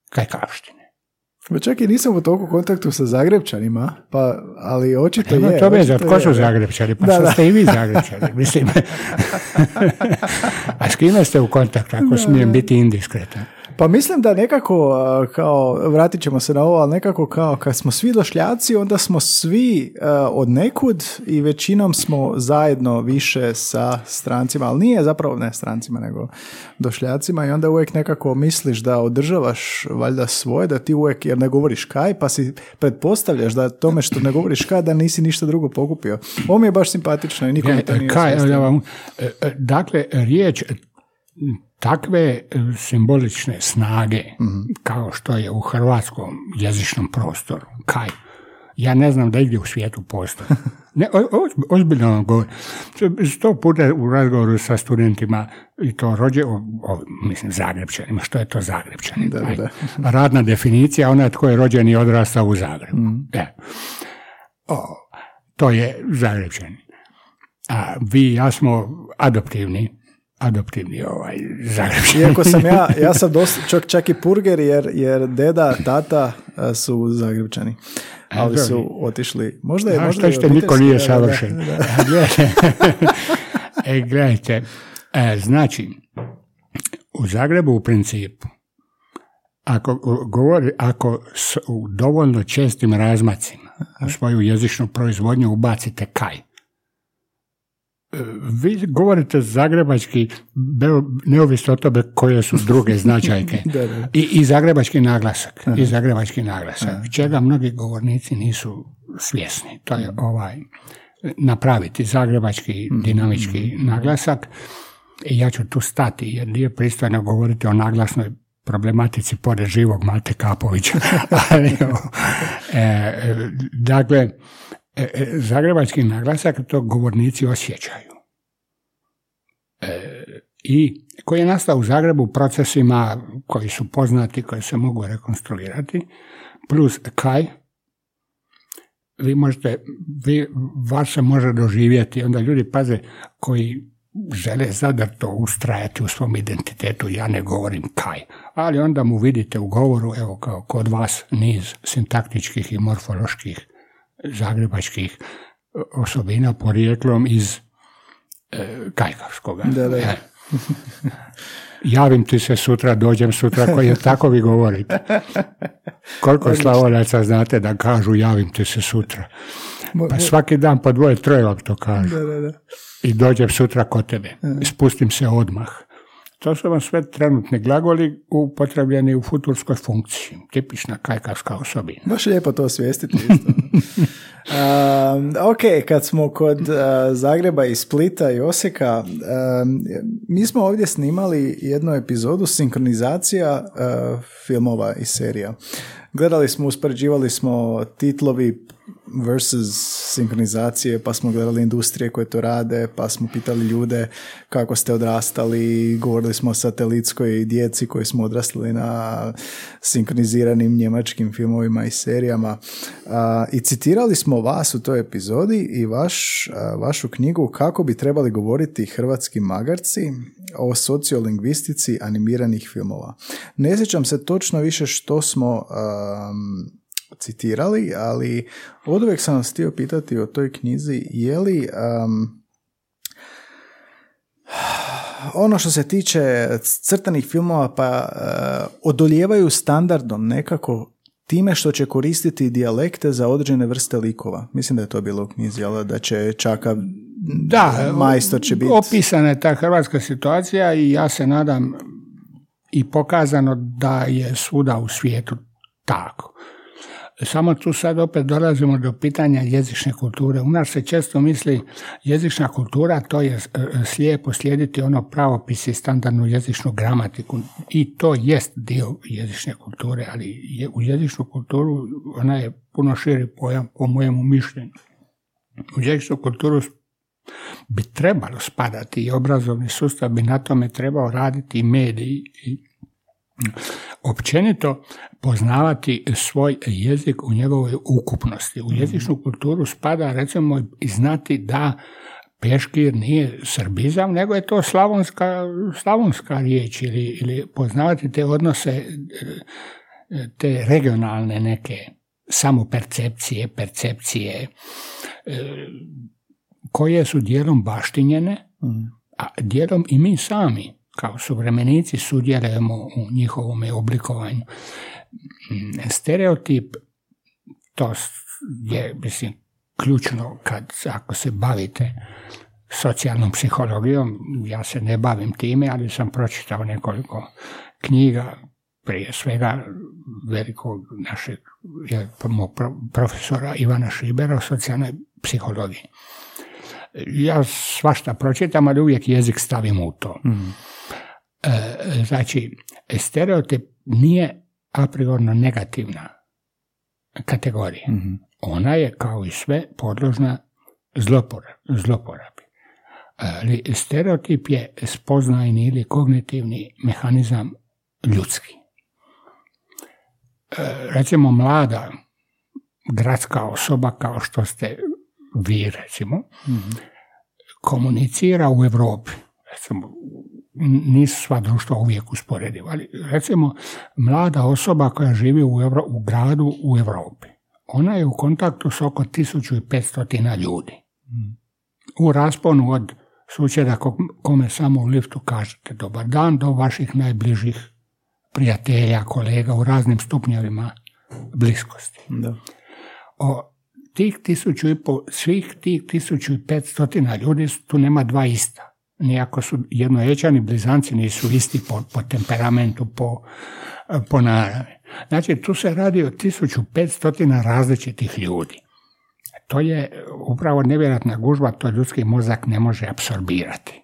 kajkavštine. Pa čak i nisam u toliko kontaktu sa Zagrebčanima, pa, ali očito Nema je. to veze, očito tko su da. Zagrebčani? Pa Da, sad da. ste i vi Zagrebčani, mislim. [LAUGHS] A s kime ste u kontaktu, ako smijem biti indiskretan? Pa mislim da nekako, kao, vratit ćemo se na ovo, ali nekako kao kad smo svi došljaci, onda smo svi a, od nekud i većinom smo zajedno više sa strancima, ali nije zapravo ne strancima, nego došljacima i onda uvijek nekako misliš da održavaš valjda svoje, da ti uvijek, jer ne govoriš kaj, pa si pretpostavljaš da tome što ne govoriš kaj, da nisi ništa drugo pokupio. Ovo mi je baš simpatično i niko mi to nije Kaj, ja vam- e, e, dakle, riječ takve e, simbolične snage kao što je u hrvatskom jezičnom prostoru, kaj, ja ne znam da igdje u svijetu postoji. [LAUGHS] Ne, ozbiljno vam govorim. Sto puta u razgovoru sa studentima i to rođe, o, o, mislim, Zagrebčanima. Što je to Zagrebčani? Da, da, da. [LAUGHS] Radna definicija, ona tko je rođen i odrastao u Zagrebu. E. O, to je Zagrebčani. A vi i ja smo adoptivni, adoptivni ovaj, Zagrebčani. [LAUGHS] Iako sam ja, ja [LAUGHS] sam dosta, čak, čak i purger jer, jer deda, tata a, su Zagrebčani. Ali dobro. su otišli. Možda je, možda je što niko nije savršen. [LAUGHS] e, gledajte, e, znači, u Zagrebu u principu, ako govori, ako s, u dovoljno čestim razmacima u svoju jezičnu proizvodnju ubacite kaj, e, vi govorite zagrebački, neovisno od tobe koje su druge [LAUGHS] značajke. Da, da. I, I zagrebački naglasak. I zagrebački naglasak. Čega mnogi govornici nisu svjesni. To je ovaj napraviti zagrebački dinamički naglasak. I ja ću tu stati jer nije pristojno govoriti o naglasnoj problematici pored živog Mate Kapovića. [LAUGHS] [LAUGHS] Ali, e, dakle, e, zagrebački naglasak to govornici osjećaju. I koji je nastao u Zagrebu procesima koji su poznati, koji se mogu rekonstruirati, plus kaj, vi možete, vi, vas se može doživjeti, onda ljudi paze koji žele zadrto ustrajati u svom identitetu, ja ne govorim kaj, ali onda mu vidite u govoru, evo kao kod vas, niz sintaktičkih i morfoloških zagrebačkih osobina porijeklom iz e, kajkavskoga. Da, da. E, [LAUGHS] Javim ti se sutra, dođem sutra, koji je tako vi govorite. Koliko slavonaca znate da kažu javim ti se sutra? Pa svaki dan po dvoje, troje vam to kažu. Da, da, da. I dođem sutra kod tebe. Spustim se odmah. To su vam sve trenutni glagoli upotrebljeni u futurskoj funkciji. Tipična kajkavska osobina. Baš lijepo to osvijestiti isto. [LAUGHS] ok, kad smo kod Zagreba i Splita i Osijeka, mi smo ovdje snimali jednu epizodu sinkronizacija filmova i serija. Gledali smo, uspoređivali smo titlovi versus sinkronizacije, pa smo gledali industrije koje to rade, pa smo pitali ljude kako ste odrastali, govorili smo o satelitskoj djeci koji smo odrastali na sinkroniziranim njemačkim filmovima i serijama. I citirali smo vas u toj epizodi i vaš, vašu knjigu kako bi trebali govoriti hrvatski magarci o sociolingvistici animiranih filmova. Ne sjećam se točno više što smo citirali, ali od uvijek sam vas htio pitati o toj knjizi, je li ono što se tiče crtanih filmova pa uh, odoljevaju standardom nekako time što će koristiti dijalekte za određene vrste likova. Mislim da je to bilo u knjizi, ali da će čaka da, majstor će biti... Opisana je ta hrvatska situacija i ja se nadam i pokazano da je svuda u svijetu tako. Samo tu sad opet dolazimo do pitanja jezične kulture. U nas se često misli jezična kultura to je e, slijepo slijediti ono pravopis i standardnu jezičnu gramatiku i to jest dio jezične kulture, ali u jezičnu kulturu ona je puno širi pojam po mojemu mišljenju. U jezičnu kulturu bi trebalo spadati i obrazovni sustav bi na tome trebao raditi i mediji i općenito poznavati svoj jezik u njegovoj ukupnosti. U jezičnu kulturu spada recimo i znati da peškir nije srbizam, nego je to slavonska, slavonska riječ ili, ili poznavati te odnose, te regionalne neke samopercepcije, percepcije, koje su dijelom baštinjene, a dijelom i mi sami kao suvremenici sudjelujemo u njihovom oblikovanju. Mm, stereotip, to je, mislim, ključno kad, ako se bavite socijalnom psihologijom, ja se ne bavim time, ali sam pročitao nekoliko knjiga, prije svega velikog našeg profesora Ivana Šibera o socijalnoj psihologiji. Ja svašta pročitam, ali uvijek jezik stavim u to. Mm. E, znači, stereotip nije apriorno negativna kategorija. mm Ona je, kao i sve, podložna zloporabi. Ali stereotip je spoznajni ili kognitivni mehanizam ljudski. E, recimo, mlada gradska osoba kao što ste vi, recimo, mm komunicira u Europi. Recimo, nisu sva društva uvijek usporediva, ali recimo mlada osoba koja živi u, u gradu u Europi, ona je u kontaktu s oko 1500 ljudi. U rasponu od susjeda kome samo u liftu kažete dobar dan do vaših najbližih prijatelja, kolega u raznim stupnjevima bliskosti. Da. O tih tisuću i po, svih tih tisuću i petstotina ljudi tu nema dva ista nijako su jednojećani blizanci nisu isti po, po temperamentu, po, po naravi. Znači, tu se radi o 1500 različitih ljudi. To je upravo nevjerojatna gužba, to ljudski mozak ne može apsorbirati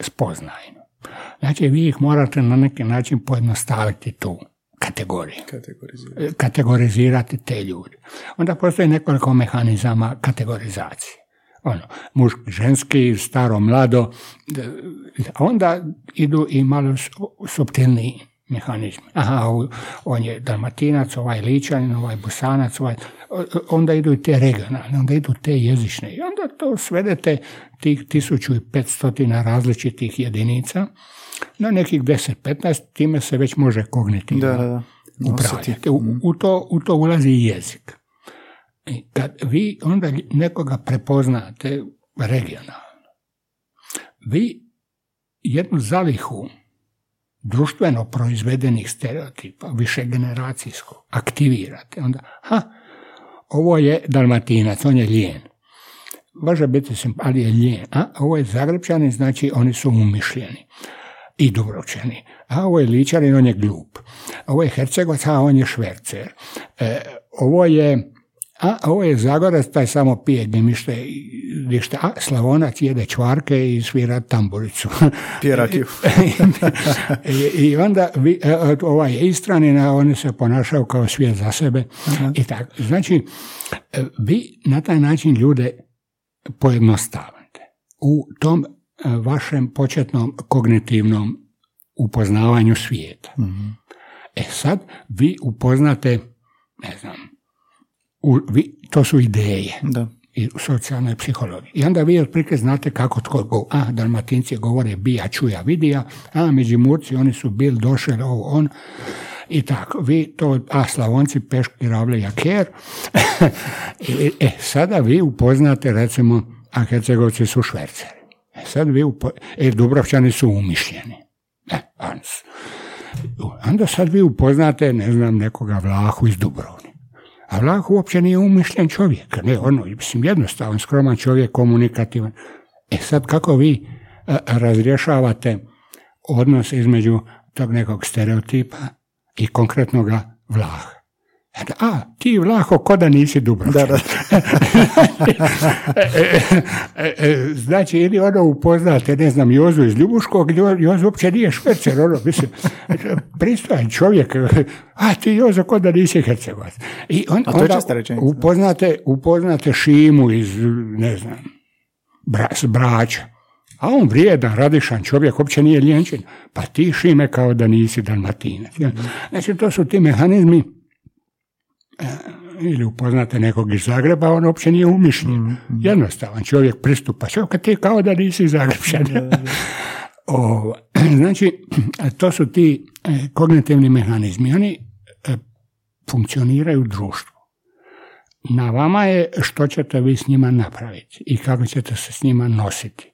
spoznajno. Znači, vi ih morate na neki način pojednostaviti tu kategoriju. Kategorizirati. Kategorizirati te ljude. Onda postoji nekoliko mehanizama kategorizacije. Ono, muški, ženski, staro, mlado. A onda idu i malo subtilniji mehanizmi. Aha, on je dalmatinac, ovaj ličanin, ovaj bosanac, ovaj, onda idu i te regionalne, onda idu te jezične. I onda to svedete tih 1500 različitih jedinica na nekih 10-15, time se već može kognitivno Da, da, da. upravljati. U, u, to, u to ulazi i jezik. I kad vi onda nekoga prepoznate regionalno, vi jednu zalihu društveno proizvedenih stereotipa, više generacijsko, aktivirate. Onda, ha, ovo je dalmatinac, on je lijen. Može biti sim, ali je lijen. A ovo je zagrebčani, znači oni su umišljeni i dubrovčani. A ovo je ličanin, on je glup. Ovo je hercegovac, a on je švercer. E, ovo je a ovo je Zagorac, taj samo pije gdje ništa, a Slavonac jede čvarke i svira tamburicu. [LAUGHS] Pije. I, I, onda vi, e, ovaj Istranin, a oni se ponašaju kao svijet za sebe. I tako. Znači, e, vi na taj način ljude pojednostavite. U tom e, vašem početnom kognitivnom upoznavanju svijeta. Mhm. E sad, vi upoznate, ne znam, u, vi, to su ideje Da. i u socijalnoj psihologiji. I onda vi otprilike znate kako tko go, a dalmatinci govore bija, čuja, vidija, a međimurci oni su bil, došel, ovo, on, i tako. Vi to, a slavonci peški, ravle, jaker. [LAUGHS] E, sada vi upoznate, recimo, a hercegovci su šverceri. E, sad vi upo, e, dubrovčani su umišljeni. E. Onda sad vi upoznate, ne znam, nekoga Vlahu iz Dubrovnika. A Vlah uopće nije umišljen čovjek. Ne, ono, mislim, jednostavan, skroman čovjek, komunikativan. E sad, kako vi a, razrješavate odnos između tog nekog stereotipa i konkretnoga Vlaha? A, ti Vlaho, ko da nisi Dubrovčan. Da, da. [LAUGHS] znači, ili ono upoznate, ne znam, Jozu iz Ljubuškog, Jozu uopće nije švercer, ono, mislim, pristojan čovjek, a ti Jozo, ko da nisi Hercegovac. I on, A to je onda rečenica. upoznate, upoznate Šimu iz, ne znam, bra, s Brača. A on vrijedan, radišan čovjek, uopće nije ljenčin. Pa ti Šime kao da nisi Dalmatinac. Znači, to su ti mehanizmi ili upoznate nekog iz Zagreba, on uopće nije umišljen. Jednostavan čovjek pristupa. Kad ti kao da nisi Zagrebčan. [LAUGHS] O, [CLEARS THROAT] znači, to su ti e, kognitivni mehanizmi. Oni e, funkcioniraju u društvu. Na vama je što ćete vi s njima napraviti i kako ćete se s njima nositi.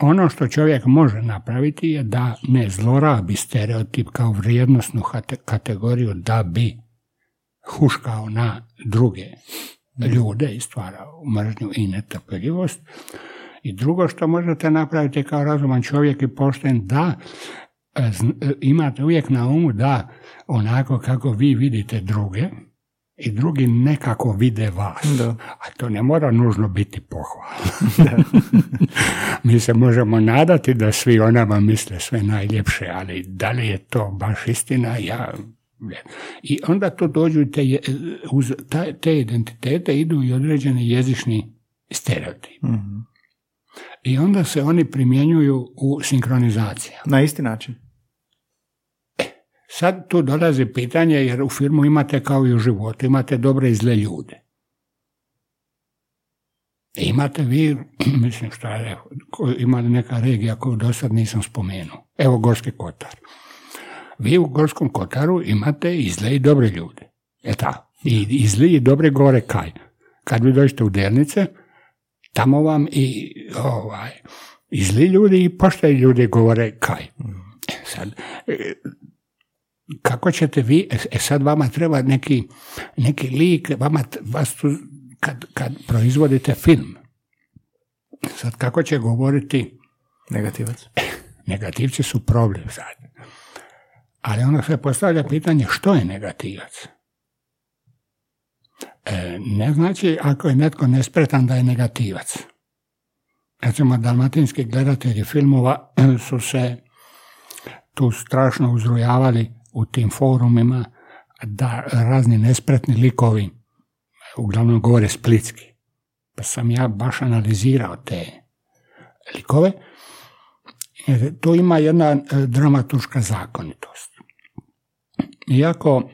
Ono što čovjek može napraviti je da ne zlorabi stereotip kao vrijednostnu hate- kategoriju da bi huškao na druge ljude i stvarao mržnju i netrpeljivost. I drugo što možete napraviti kao razuman čovjek i pošten da e, e, imate uvijek na umu da onako kako vi vidite druge i drugi nekako vide vas. Da. A to ne mora nužno biti pohvala. [LAUGHS] [LAUGHS] Mi se možemo nadati da svi o nama misle sve najljepše, ali da li je to baš istina, ja. I onda tu dođu te, uz ta- te identitete idu i određeni jezični stereotipi. Mhm. I onda se oni primjenjuju u sinkronizaciji. Na isti način. Sad tu dolazi pitanje, jer u firmu imate kao i u životu, imate dobre i zle ljude. I imate vi, [CLEARS THROAT] mislim šta je, ima neka regija koju do sad nisam spomenuo. Evo Gorski kotar. Vi u Gorskom kotaru imate i zle i dobre ljude. Je tako? I, i zli i dobre gore kaj. Kad vi dođete u Delnice, tamo vam i ovaj, i zli ljudi i pošteni ljudi govore kaj. E, Sad, e, kako ćete vi, e sad vama treba neki, neki lik, vama, vas tu, kad, kad proizvodite film, sad kako će govoriti, Negativac. [LAUGHS] negativci su problem sad. Ali onda se postavlja pitanje što je negativac? E, ne znači ako je netko nespretan da je negativac. Recimo, dalmatinski gledatelji filmova [CLEARS THROAT] su se tu strašno uzrujavali u tim forumima da razni nespretni likovi uglavnom govore splitski. Pa sam ja baš analizirao te likove. Tu ima jedna e, dramaturška zakonitost. Iako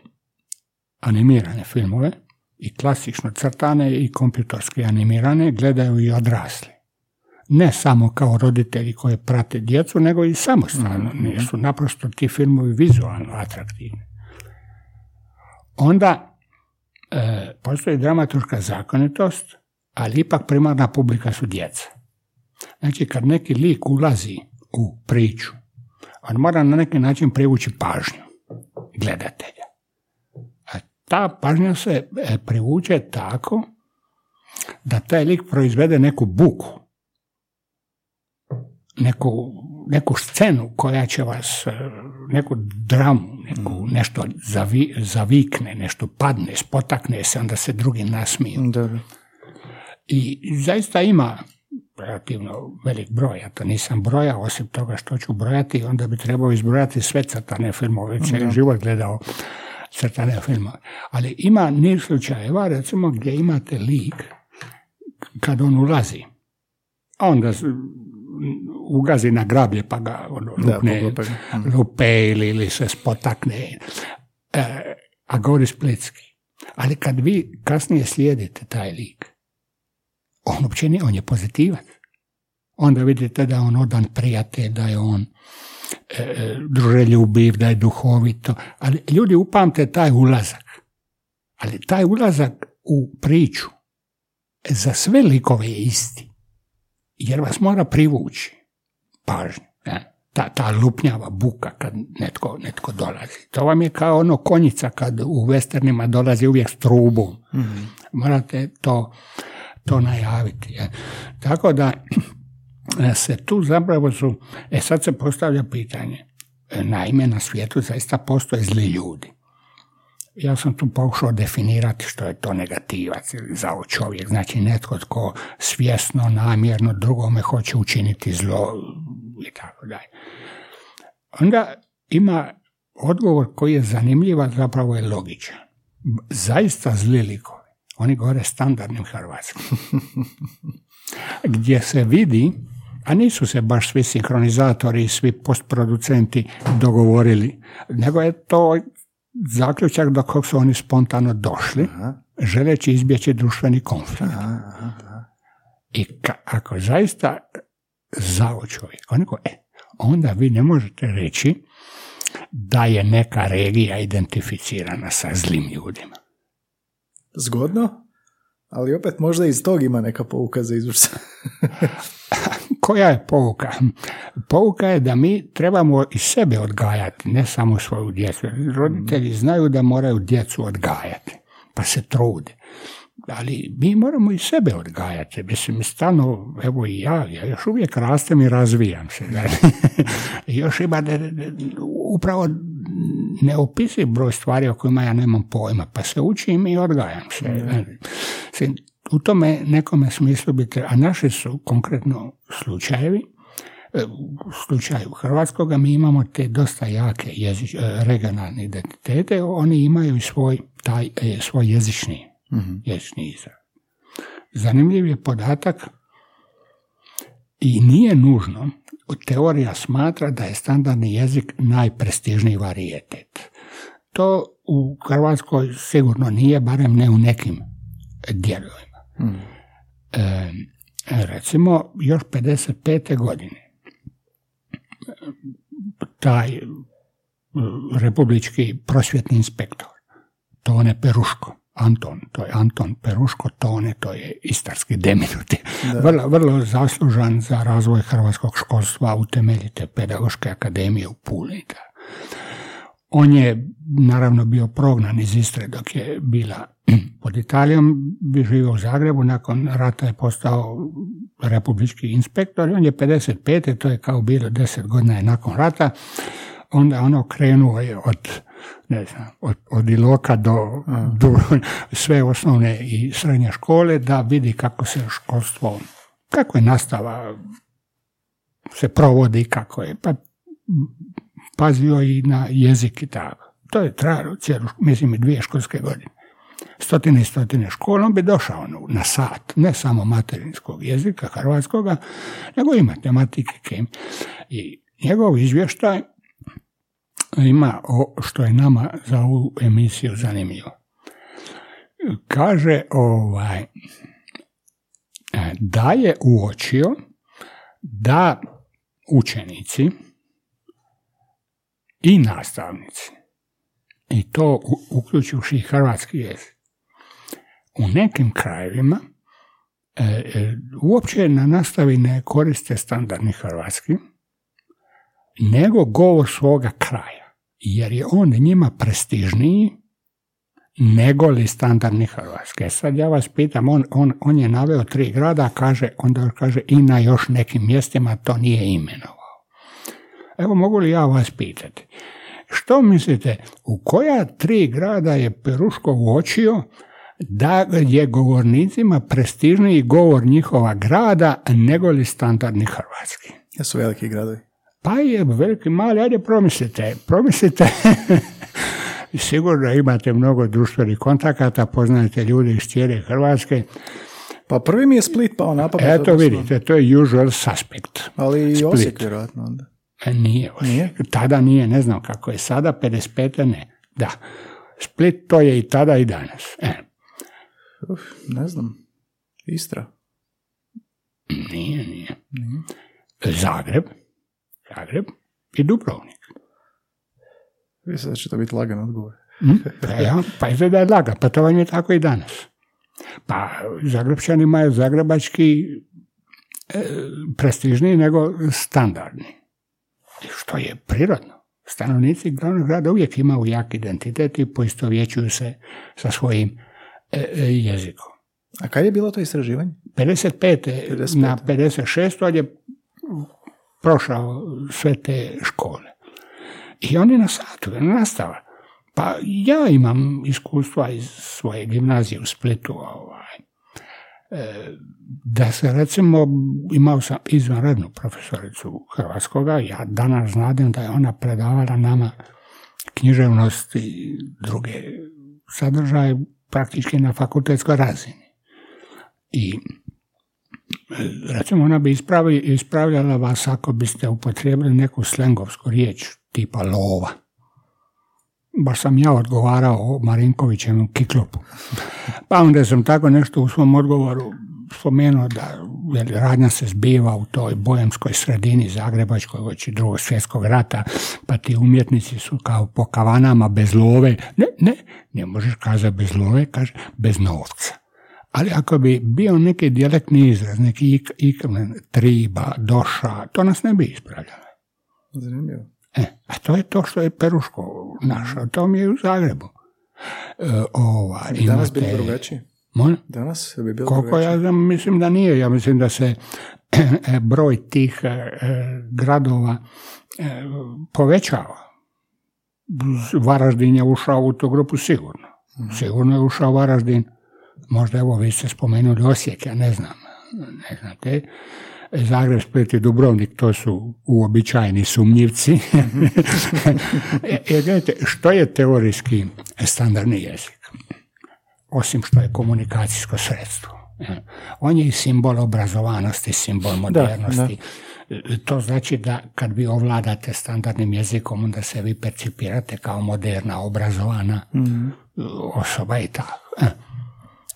animirane filmove i klasično crtane i kompjutorski animirane gledaju i odrasli. Ne samo kao roditelji koji prate djecu, nego i samostalno. mm Su naprosto ti filmovi vizualno atraktivni. Onda e, postoji dramaturška zakonitost, ali ipak primarna publika su djeca. Znači, kad neki lik ulazi u priču, on mora na neki način privući pažnju gledatelja ta pažnja se e, privuče tako da taj lik proizvede neku buku, neku, neku scenu koja će vas, e, neku dramu, neku, mm. nešto zavi, zavikne, nešto padne, spotakne se, onda se drugi nasmiju. I zaista ima relativno velik broj, ja to nisam brojao, osim toga što ću brojati, onda bi trebao izbrojati sve crtane filmove, cijeli život gledao crtane filmove. Ali ima niz slučajeva, recimo, gdje imate lik kad on ulazi, a onda ugazi na grablje pa ga ono, lupne, mm. lupe ili, ili se spotakne, e, a govori splitski. Ali kad vi kasnije slijedite taj lik, on uopće nije, on je pozitivac. Onda vidite da je on odan prijatelj, da je on E, e, druželjubiv, da je duhovito, ali ljudi upamte taj ulazak. Ali taj ulazak u priču za sve likove je isti. Jer vas mora privući pažnju. Ta, ta lupnjava buka kad netko, netko dolazi. To vam je kao ono konjica kad u westernima dolazi uvijek s trubom. mm Morate to, to najaviti. Tako da E, se tu zapravo su, e sad se postavlja pitanje, e, naime na svijetu zaista postoje zli ljudi. Ja sam tu pokušao definirati što je to negativac zao čovjek, znači netko tko svjesno, namjerno drugome hoće učiniti zlo i tako dalje. Onda ima odgovor koji je zanimljiv, zapravo je logičan. Zaista zli likovi, oni govore standardnim hrvatskim. [LAUGHS] Gdje se vidi a nisu se baš svi sinhronizatori i svi postproducenti dogovorili, nego je to zaključak do kog su oni spontano došli, želeći izbjeći društveni konflikt. I ako zaista zao čovjek, e, onda vi ne možete reći da je neka regija identificirana sa zlim ljudima. Zgodno, ali opet možda iz tog ima neka pouka za [LAUGHS] koja je pouka? Pouka je da mi trebamo i sebe odgajati, ne samo svoju djecu. Roditelji znaju da moraju djecu odgajati, pa se trude. Ali mi moramo i sebe odgajati. Mislim, stalno, evo i ja, ja još uvijek rastem i razvijam se. [LAUGHS] Još ima upravo neopisiv broj stvari o kojima ja nemam pojma, pa se učim i odgajam se u tome nekome smislu biti, a naši su konkretno slučajevi, e, u slučaju Hrvatskoga mi imamo te dosta jake jezič, e, regionalne identitete, oni imaju svoj, taj, e, svoj jezični, mm jezični izraz. Zanimljiv je podatak i nije nužno, teorija smatra da je standardni jezik najprestižniji varijetet. To u Hrvatskoj sigurno nije, barem ne u nekim dijelovima. E, recimo, još 55. godine taj republički prosvjetni inspektor, Tone Peruško, Anton, to je Anton Peruško, Tone, to je istarski deminuti. Vrlo, vrlo zaslužan za razvoj hrvatskog školstva, utemeljite pedagoške akademije u Puli. On je naravno bio prognan iz Istre dok je bila [CLEARS THROAT] pod Italijom, bi živio u Zagrebu, nakon rata je postao republički inspektor i on je 55. to je kao bilo 10 godina je nakon rata, onda ono krenuo je od ne znam, od, od Iloka do, do sve osnovne i srednje škole da vidi kako se školstvo, kako je nastava se provodi, kako je, pa pazio i na jezik i tako. To je trajalo cijelu, mislim dvije školske godine. Stotine i stotine škola, on bi došao na sat, ne samo materinskog jezika, hrvatskoga, nego i matematike, kem. I njegov izvještaj ima o, što je nama za ovu emisiju zanimljivo. Kaže ovaj, da je uočio da učenici i nastavnici, i to uključujući i hrvatski jezik, u nekim krajevima e, e, uopće na nastavi ne koriste standardni hrvatski, nego govor svoga kraja, jer je on njima prestižniji nego li standardni hrvatski. E sad ja vas pitam, on, on, on je naveo tri grada, kaže, onda kaže i na još nekim mjestima to nije imenovao. Evo mogu li ja vas pitati, što mislite, u koja tri grada je Peruško uočio da je govornicima prestižniji govor njihova grada nego li standardni hrvatski? Jesu veliki gradovi? Pa je veliki, mali, ajde promislite, promislite. [LAUGHS] Sigurno imate mnogo društvenih kontakata, poznajete ljude iz cijele Hrvatske. Pa prvi mi je Split pao na pamet. Eto vidite, to je usual suspect. Ali i Osijek vjerojatno onda. E, nije Nije? Tada nije, ne znam kako je sada, 55. ne. Da. Split to je i tada i danas. E. Uf, ne znam. Istra? Nije, nije. nije. Zagreb. Zagreb i Dubrovnik. Mislim da će to biti lagan odgovor. Hm? pa ja, pa izgleda je lagan, pa to vam je tako i danas. Pa Zagrebčani imaju zagrebački e, prestižniji nego standardni. Što je prirodno. Stanovnici glavnog grada uvijek imaju jak identitet i poistovjećuju se sa svojim e, e, jezikom. A kad je bilo to istraživanje? 55. 55. na 56. on je prošao sve te škole. I oni na satu, nastava. Pa ja imam iskustva iz svoje gimnazije u Splitu. Ovaj. E, da se recimo, imao sam izvanrednu profesoricu hrvatskoga, ja danas znadem da je ona predavala nama književnost i druge sadržaje praktički na fakultetskoj razini. I recimo ona bi ispravljala vas ako biste upotrijebili neku slengovsku riječ tipa lova. Baš sam ja odgovarao o Marinkovićevom kiklopu. Pa onda sam tako nešto u svom odgovoru spomenuo da radnja se zbiva u toj bojemskoj sredini Zagrebačkoj oči drugog svjetskog rata, pa ti umjetnici su kao po kavanama bez love. Ne, ne, ne možeš kazati bez love, kaže bez novca. Ali ako bi bio neki dijalektni izraz, neki ik, ik, triba, doša, to nas ne bi ispravljalo. Zanimljivo. E, a to je to što je Peruško našao, to mi je u Zagrebu. E, ova, danas bi drugačije? Danas bi bilo Koliko ja mislim da nije, ja mislim da se e, broj tih e, gradova e, povećava. Varaždin je ušao u tu grupu sigurno. Mhm. Sigurno je ušao Varaždin. Možda evo vi ste spomenuli Osijek, ja ne znam. Ne znate. Zagreb, Split i Dubrovnik, to su uobičajeni sumnjivci. [LAUGHS] e, gledajte, što je teorijski standardni jezik? Osim što je komunikacijsko sredstvo. On je i simbol obrazovanosti, simbol modernosti. E, to znači da kad vi ovladate standardnim jezikom, onda se vi percipirate kao moderna, obrazovana mhm. osoba i tako.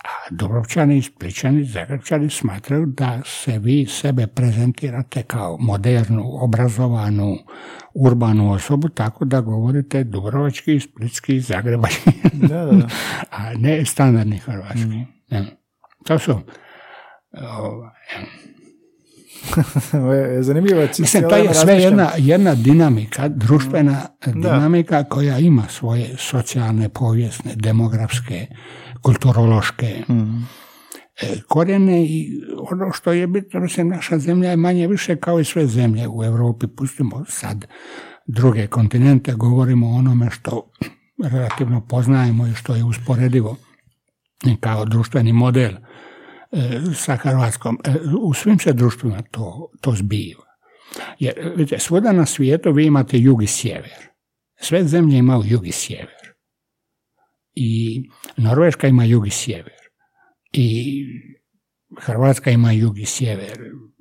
A Dubrovčani, Spličani, Zagrebčani smatraju da se vi sebe prezentirate kao modernu, obrazovanu, urbanu osobu, tako da govorite dubrovački, splitski, zagrebački, da, da, [LAUGHS] a ne standardni hrvatski. Mm. To su Zanimljivo je Mislim, to je sve jedna, jedna dinamika, društvena dinamika koja ima svoje socijalne, povijesne, demografske, kulturološke mm. korijene i ono što je bitno, mislim, naša zemlja je manje više kao i sve zemlje u Europi. Pustimo sad druge kontinente, govorimo o onome što relativno poznajemo i što je usporedivo kao društveni model e, sa Hrvatskom. E, u svim se društvima to, to zbiva. Jer, vidite, svuda na svijetu vi imate jug i sjever. Sve zemlje imaju jug i sjever. I Norveška ima jug i sjever. I Hrvatska ima jug i sjever.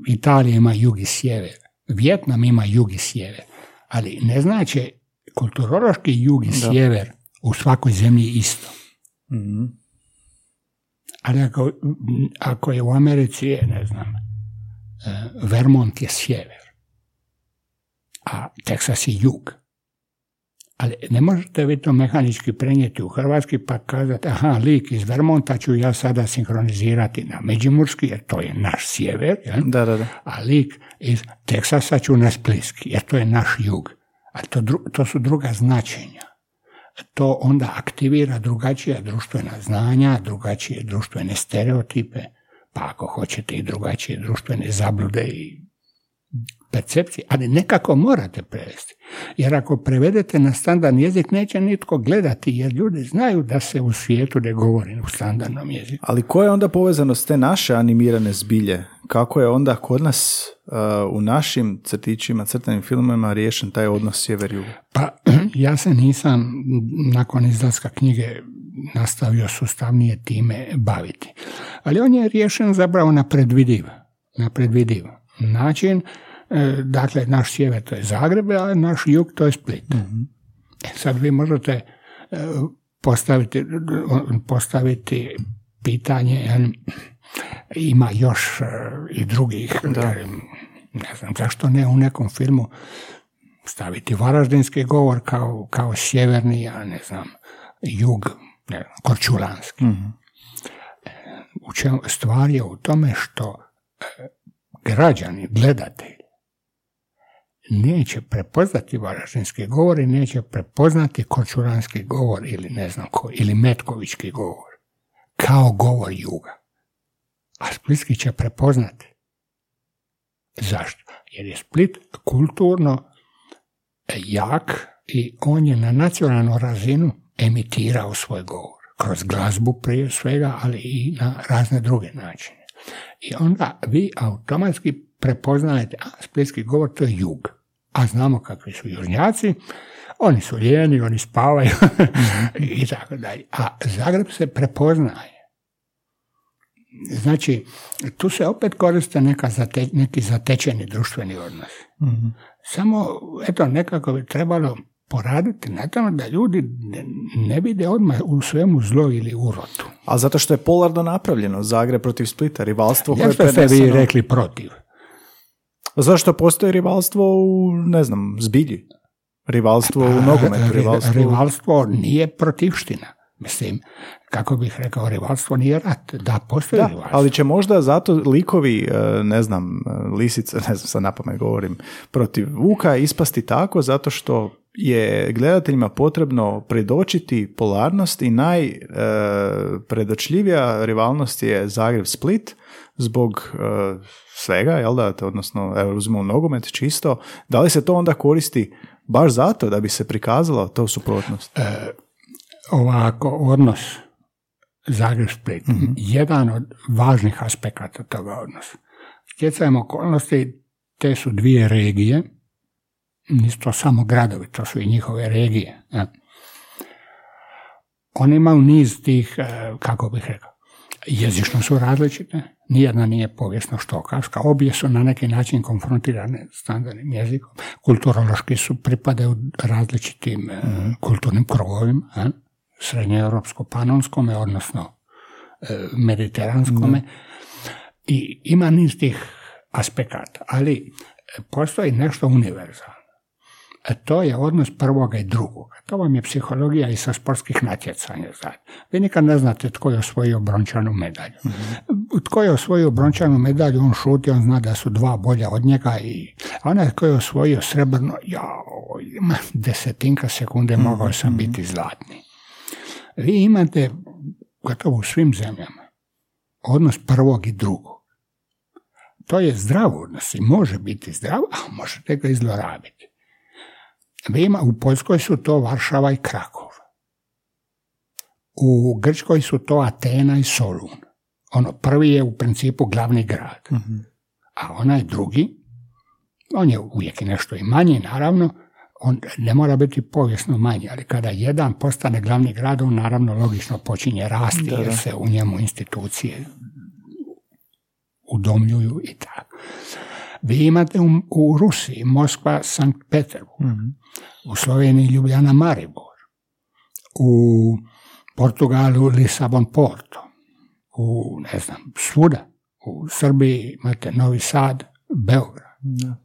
Italija ima jug i sjever. Vjetnam ima jug i sjever. Ali ne znači kulturološki jug i sjever u svakoj zemlji isto. Mhm. Ali ako, ako je u Americi, je, ne znam, e, Vermont je sjever, a Teksas je jug. Ali ne možete vi to mehanički prenijeti u Hrvatski pa kazati, aha, lik iz Vermonta ću ja sada sinkronizirati na Međimurski, jer to je naš sjever, jel? Da, da, da. a lik iz Teksasa ću na Splitski, jer to je naš jug. A to, dru- to su druga značenja. To onda aktivira drugačija društvena znanja, drugačije društvene stereotipe, pa ako hoćete i drugačije društvene zablude i percepcije, ali nekako morate prevesti. Jer ako prevedete na standardni jezik, neće nitko gledati, jer ljudi znaju da se u svijetu ne govori u standardnom jeziku. Ali koja je onda povezanost te naše animirane zbilje? Kako je onda kod nas uh, u našim crtićima, crtanim filmovima riješen taj odnos sjever-jug? Pa [CLEARS THROAT] ja se nisam nakon izlaska knjige nastavio sustavnije time baviti. Ali on je riješen zapravo na predvidiv, na predvidiv način. E, Dakle, naš sjever to je Zagreb, a naš jug to je Split. E, Sad vi možete e, postaviti, postaviti pitanje, ima još i drugih, jel, ne znam, zašto ne u nekom filmu staviti varaždinski govor kao, kao sjeverni, ja ne znam, jug, ne znam, korčulanski. U čemu, stvar je u tome što građani, gledatelj, neće prepoznati varaždinski govor i neće prepoznati korčulanski govor ili ne znam ko, ili metkovički govor, kao govor juga. A splitski će prepoznati. Zašto? Jer je Split kulturno jak i on je na nacionalnu razinu emitirao svoj govor. Kroz glazbu prije svega, ali i na razne druge načine. I onda vi automatski prepoznajete, a splitski govor to je jug. A znamo kakvi su južnjaci, oni su lijeni, oni spavaju [LAUGHS] i tako dalje. A Zagreb se prepoznaje. Znači, tu se opet koriste neka zate, neki zatečeni društveni odnos. Samo, eto, nekako bi trebalo poraditi na tome da ljudi ne, ne vide odmah u svemu zlo ili urotu. A zato što je polarno napravljeno, Zagreb protiv Splita, rivalstvo koje je Zašto ste vi preneseno. rekli protiv? Zašto postoji rivalstvo u, ne znam, zbilji? Rivalstvo u nogometu, Ri- rivalstvo... rivalstvo nije protivština. Mislim, kako bih rekao, rivalstvo nije rat. Da, postoji Da, rivalstvo. ali će možda zato likovi, e, ne znam, e, lisice, ne znam, sad napamet govorim, protiv Vuka ispasti tako zato što je gledateljima potrebno predočiti polarnost i najpredočljivija rivalnost je Zagreb-Split zbog e, svega, jel da, odnosno, evo, uzmemo nogomet čisto, da li se to onda koristi baš zato da bi se prikazala to suprotnost? ovako odnos Zagreb-Split, jedan od važnih aspekata toga odnosa. Stjecajem okolnosti, te su dvije regije, nisu to samo gradovi, to su i njihove regije. Oni imaju niz tih, e, kako bih rekao, jezično su različite, nijedna nije povijesno štokavska, obje su na neki način konfrontirane standardnim jezikom, kulturološki su pripadaju različitim e, kulturnim krugovima, e, srednjoeuropsko-panonskome, odnosno e, mediteranskome, i ima niz tih aspekata, ali postoji nešto univerzalno. E, To je odnos prvoga i drugoga. To vam je psihologija i sa sportskih natjecanja. Vi nikad ne znate tko je osvojio brončanu medalju. Tko je osvojio brončanu medalju, on šuti, on zna da su dva bolja od njega i a onaj tko je osvojio srebrno, ima desetinka sekunde mogao sam biti zlatni. Vi imate gotovo u svim zemljama odnos prvog i drugog. To je zdrav odnos i može biti zdrav, a možete ga i zlorabiti. Vi ima, u Poljskoj su to Varšava i Krakov. U Grčkoj su to Atena i Solun. Ono, prvi je u principu glavni grad. A onaj drugi On je uvijek nešto i manji, naravno, on ne mora biti povijesno manji, ali kada jedan postane glavni grad, on naravno logično počinje rasti, Da, da. jer se u njemu institucije udomljuju i tako. Vi imate u, u Rusiji Moskva, Sankt Peterburg, Mhm. u Sloveniji Ljubljana, Maribor, u Portugalu Lisabon, Porto, u ne znam, svuda. U Srbiji imate Novi Sad, Beograd. Da.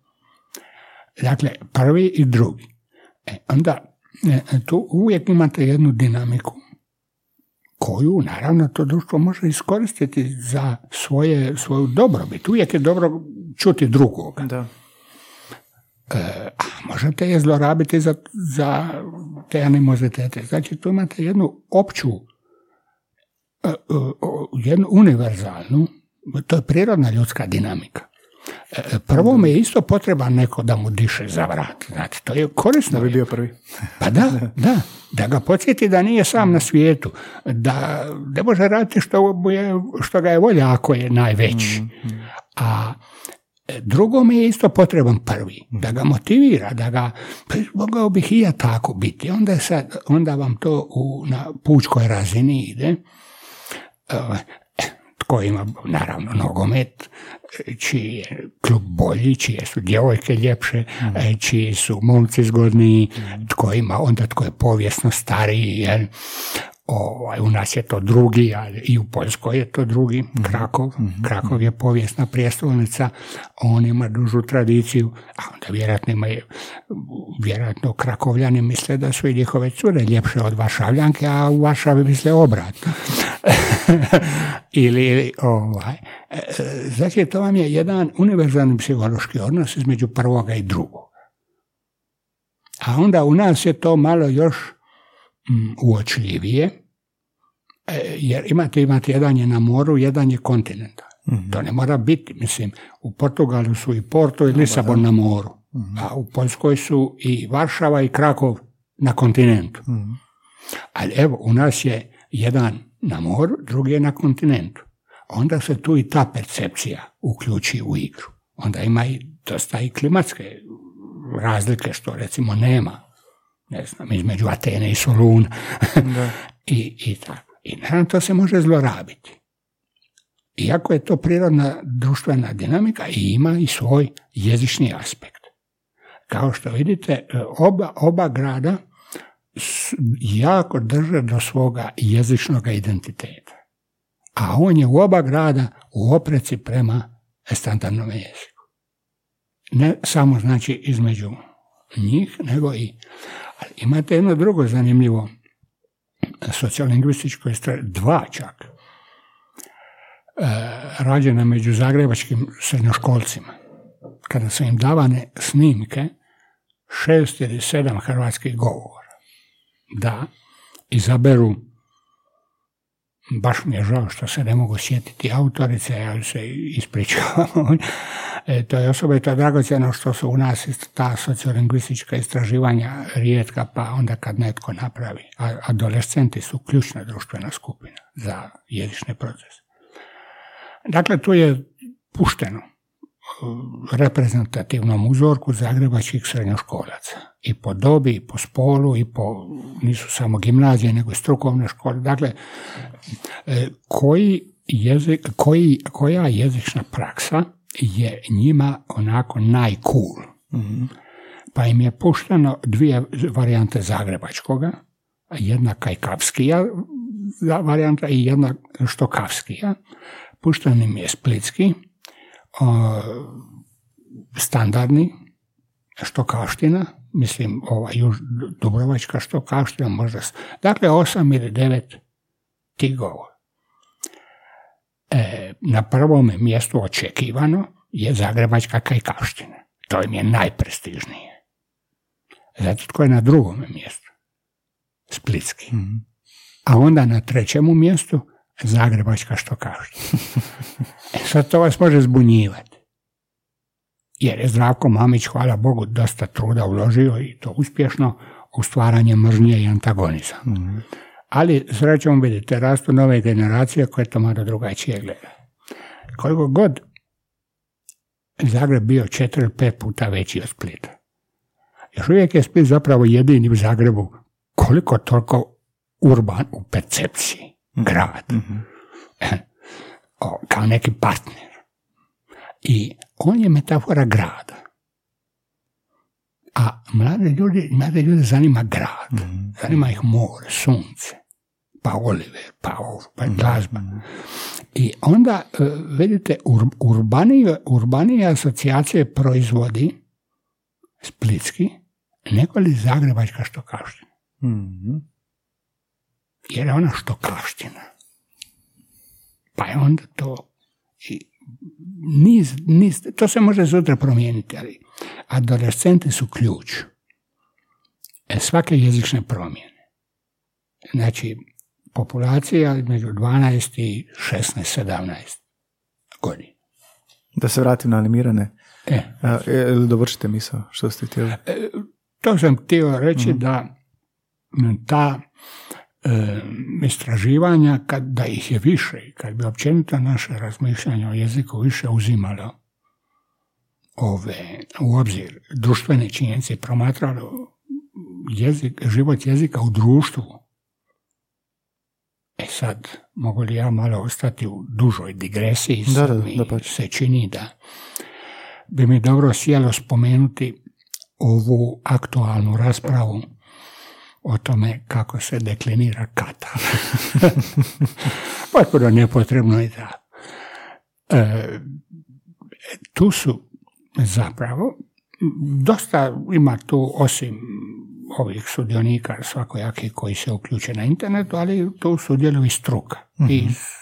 Dakle, prvi i drugi. E, onda e, tu uvijek imate jednu dinamiku koju, naravno, to društvo može iskoristiti za svoje, svoju dobrobit. Uvijek je dobro čuti drugoga. Da. E, a možete je zlorabiti za, za te animozitete. Znači, tu imate jednu opću, e, e, jednu univerzalnu, to je prirodna ljudska dinamika. E, Prvo mi je isto potreban neko da mu diše za vrat. Znate, to je korisno. Da bi bio prvi. Pa da, da. Da ga podsjeti da nije sam na svijetu. Da ne može raditi što, mu je, što ga je volja ako je najveći. A e, drugo mi je isto potreban prvi. Da ga motivira, da ga, pa mogao bih i ja tako biti. Onda, sad, onda vam to u, na pučkoj razini ide. Tko ima, naravno, nogomet, čiji je klub bolji, čije su djevojke ljepše, e, čiji su momci zgodniji, tko ima, onda tko je povijesno stariji, jel? Ovaj, u nas je to drugi, ali i u Poljskoj je to drugi, Krakov. Krakov je povijesna prijestolnica, on ima dužu tradiciju, a onda vjerojatno ima, vjerojatno Krakovljani misle da su i njihove cure ljepše od Varšavljanke, a u Varšavi misle obratno. [LAUGHS] ili, ovaj. E, Znači, to vam je jedan univerzalni psihološki odnos između prvoga i drugog. A onda u nas je to malo još uočljivije, e, jer imate, imate jedan je na moru, jedan je kontinental. To ne mora biti, mislim, u Portugalu su i Porto i Lisabon na moru, a u Poljskoj su i Varšava i Krakov na kontinentu. Ali evo, u nas je jedan na moru, drugi je na kontinentu. Onda se tu i ta percepcija uključi u igru. Onda ima i dosta i klimatske razlike, što recimo nema, ne znam, između Atene i Soluna. [LAUGHS] I, i tako. I naravno to se može zlorabiti. Iako je to prirodna društvena dinamika i ima i svoj jezični aspekt. Kao što vidite, e, oba, oba grada jako drže do svoga jezičnog identiteta. A on je u oba grada u opreci prema standardnom jeziku. Ne samo znači između njih, nego i... Ali imate jedno drugo zanimljivo sociolingvističko istra- dva čak, e, rađene među zagrebačkim srednjoškolcima. Kada su im davane snimke šest ili sedam hrvatskih govora, da izaberu baš mi je žao što se ne mogu sjetiti autorice, ja se ispričavam. E, to je osobito dragocjeno što su u nas ta sociolingvistička istraživanja rijetka, pa onda kad netko napravi. A adolescenti su ključna društvena skupina za jezični proces. Dakle, tu je pušteno u reprezentativnom uzorku zagrebačkih srednjoškolaca. I po dobi, i po spolu, i po, nisu samo gimnazije, nego i strukovne škole. Dakle, e, koji jezik, koji, koja jezična praksa je njima onako najcool. Pa im je pušteno dvije varijante zagrebačkoga, jedna kajkavskija varijanta i jedna štokavskija. Pušten im je splitski, standardni štokavština, mislim ova juž, Dubrovačka štokavština možda, dakle osam ili devet tih govora. E, na prvom mjestu očekivano je Zagrebačka kajkavština. To im je najprestižnije. Zato tko je na drugom mjestu? Splitski. A onda na trećemu mjestu Zagrebačka štokavština. [LAUGHS] E sad to vas može zbunjivati. Jer je Zdravko Mamić, hvala Bogu, dosta truda uložio i to uspješno u stvaranje mržnje i antagonizam. Ali srećom vidite, rastu nove generacije koje to malo drugačije gleda. Koliko god Zagreb bio četiri ili pet puta veći od Splita. Još uvijek je Split zapravo jedini u Zagrebu koliko toliko urban u percepciji, grad. O, kao neki partner. I on je metafora grada. A mlade ljudi, mlade ljudi zanima grad. Zanima ih more, sunce, pa Oliver, pa ovo, pa glazba. I onda, e, vidite, ur- urbanije, urbanije asocijacije proizvodi splitski, nego li zagrebačka štokavština. Mhm. Jer je ona štokavština. Pa je onda to i niz, niz, to se može sutra promijeniti, ali adolescenti su ključ e, svake jezične promjene. Znači, populacija između 12 i 16, 17 godina. Da se vratim na animirane. E, A, e, dovršite misao, što ste htjeli? to sam htio reći da m, ta e, istraživanja, kad, da ih je više, kad bi općenito naše razmišljanje o jeziku više uzimalo ove, u obzir društvene činjenice promatralo jezik, život jezika u društvu. E sad, mogu li ja malo ostati u dužoj digresiji, Da, da, mi dapače. se čini da bi mi dobro sjelo spomenuti ovu aktualnu raspravu o tome kako se deklinira Katar. [LAUGHS] Potpuno nepotrebno i da. E, tu su zapravo dosta ima tu osim ovih sudionika svakojakih koji se uključe na internetu, ali tu sudjeluju i struka i s-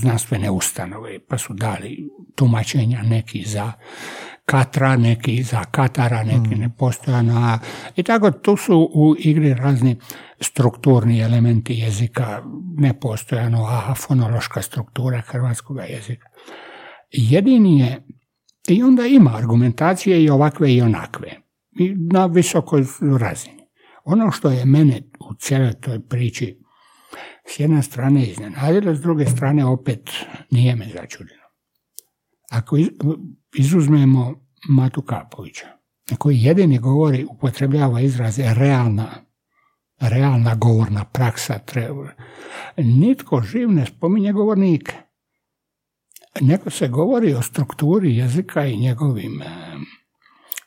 znanstvene ustanove, pa su dali tumačenja neki za Katra, neki za Katara, neki nepostojano, a i tako tu su u igri razni strukturni elementi jezika, nepostojano, a fonološka struktura hrvatskog jezika. Jedini je, i onda ima argumentacije i ovakve i onakve, i na visokoj razini. Ono što je mene u cijeloj toj priči s jedne strane iznenadilo, s druge strane opet nije me začudilo. Ako iz- izuzmemo Matu Kapovića, koji jedini govori, upotrebljava izraze realna, realna govorna praksa, nitko živ ne spominje govornike. Nego se govori o strukturi jezika i njegovim em,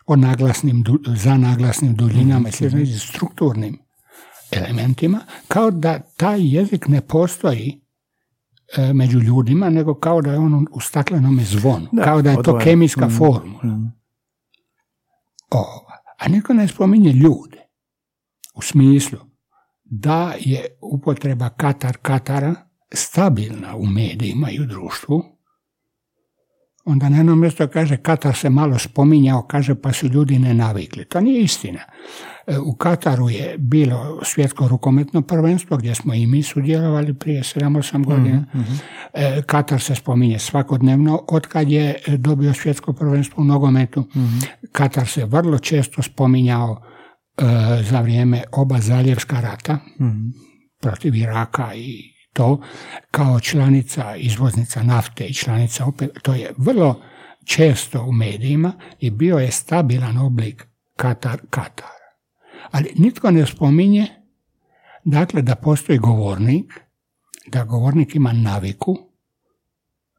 o naglasnim, za naglasnim duljinama i slično, strukturnim elementima, kao da taj jezik ne postoji e, među ljudima, nego kao da je on u staklenome zvonu, Da, kao da je to kemijska Mm, formula. mm. O, a niko ne spominje ljude. U smislu da je upotreba Katar Katara stabilna u medijima i u društvu, onda na jednom mjestu kaže Katar se malo spominjao, kaže pa su ljudi ne navikli. To nije istina. E, U Kataru je bilo svjetsko rukometno prvenstvo gdje smo i mi sudjelovali prije 7-8 godina. E, Katar se spominje svakodnevno od kad je dobio svjetsko prvenstvo u nogometu. Katar se vrlo često spominjao e, za vrijeme oba zaljevska rata protiv Iraka i to kao članica izvoznica nafte i članica opet, to je vrlo često u medijima i bio je stabilan oblik Katar Katar. Ali nitko ne spominje dakle da postoji govornik, da govornik ima naviku,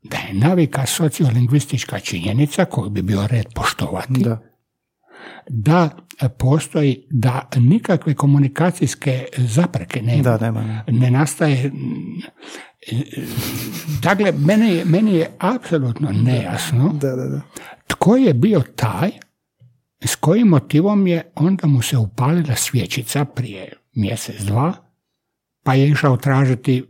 da je navika sociolingvistička činjenica koju bi bio red poštovati, Da. Da postoji da nikakve komunikacijske zapreke nema. Da, nema. ne. Ne nastaje... mm, Dakle, meni je, meni je apsolutno nejasno Da, da, da. tko je bio taj s kojim motivom je onda mu se upalila svječica prije mjesec, dva, pa je išao tražiti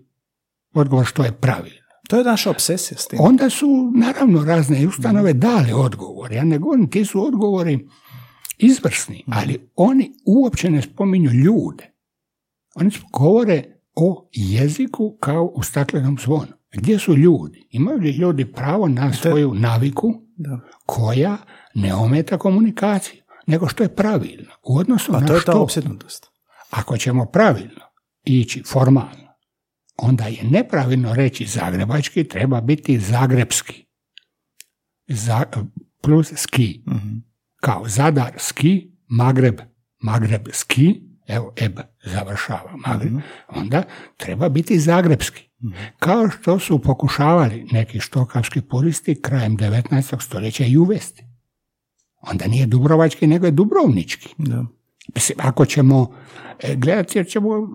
odgovor što je pravilno. To je naša obsesija s tim. Onda su naravno razne ustanove dali odgovor. Ja ne govorim, ti su odgovori izvrsni, ali oni uopće ne spominju ljude. Oni govore o jeziku kao u staklenom zvonu. Gdje su ljudi? Imaju li ljudi pravo na svoju naviku koja ne ometa komunikaciju, nego što je pravilno. U odnosu A na to je ta što? opsjednutost. Ako ćemo pravilno ići formalno, onda je nepravilno reći zagrebački, treba biti zagrebski. Za, plus ski. Kao Zadar ski, Magreb, Magreb ski, evo eb završava Magreb, onda treba biti zagrebski. Kao što su pokušavali neki štokavski puristi krajem 19. stoljeća i uvesti. Onda nije dubrovački, nego je dubrovnički. Da. Mislim, ako ćemo e, gledati, jer ćemo...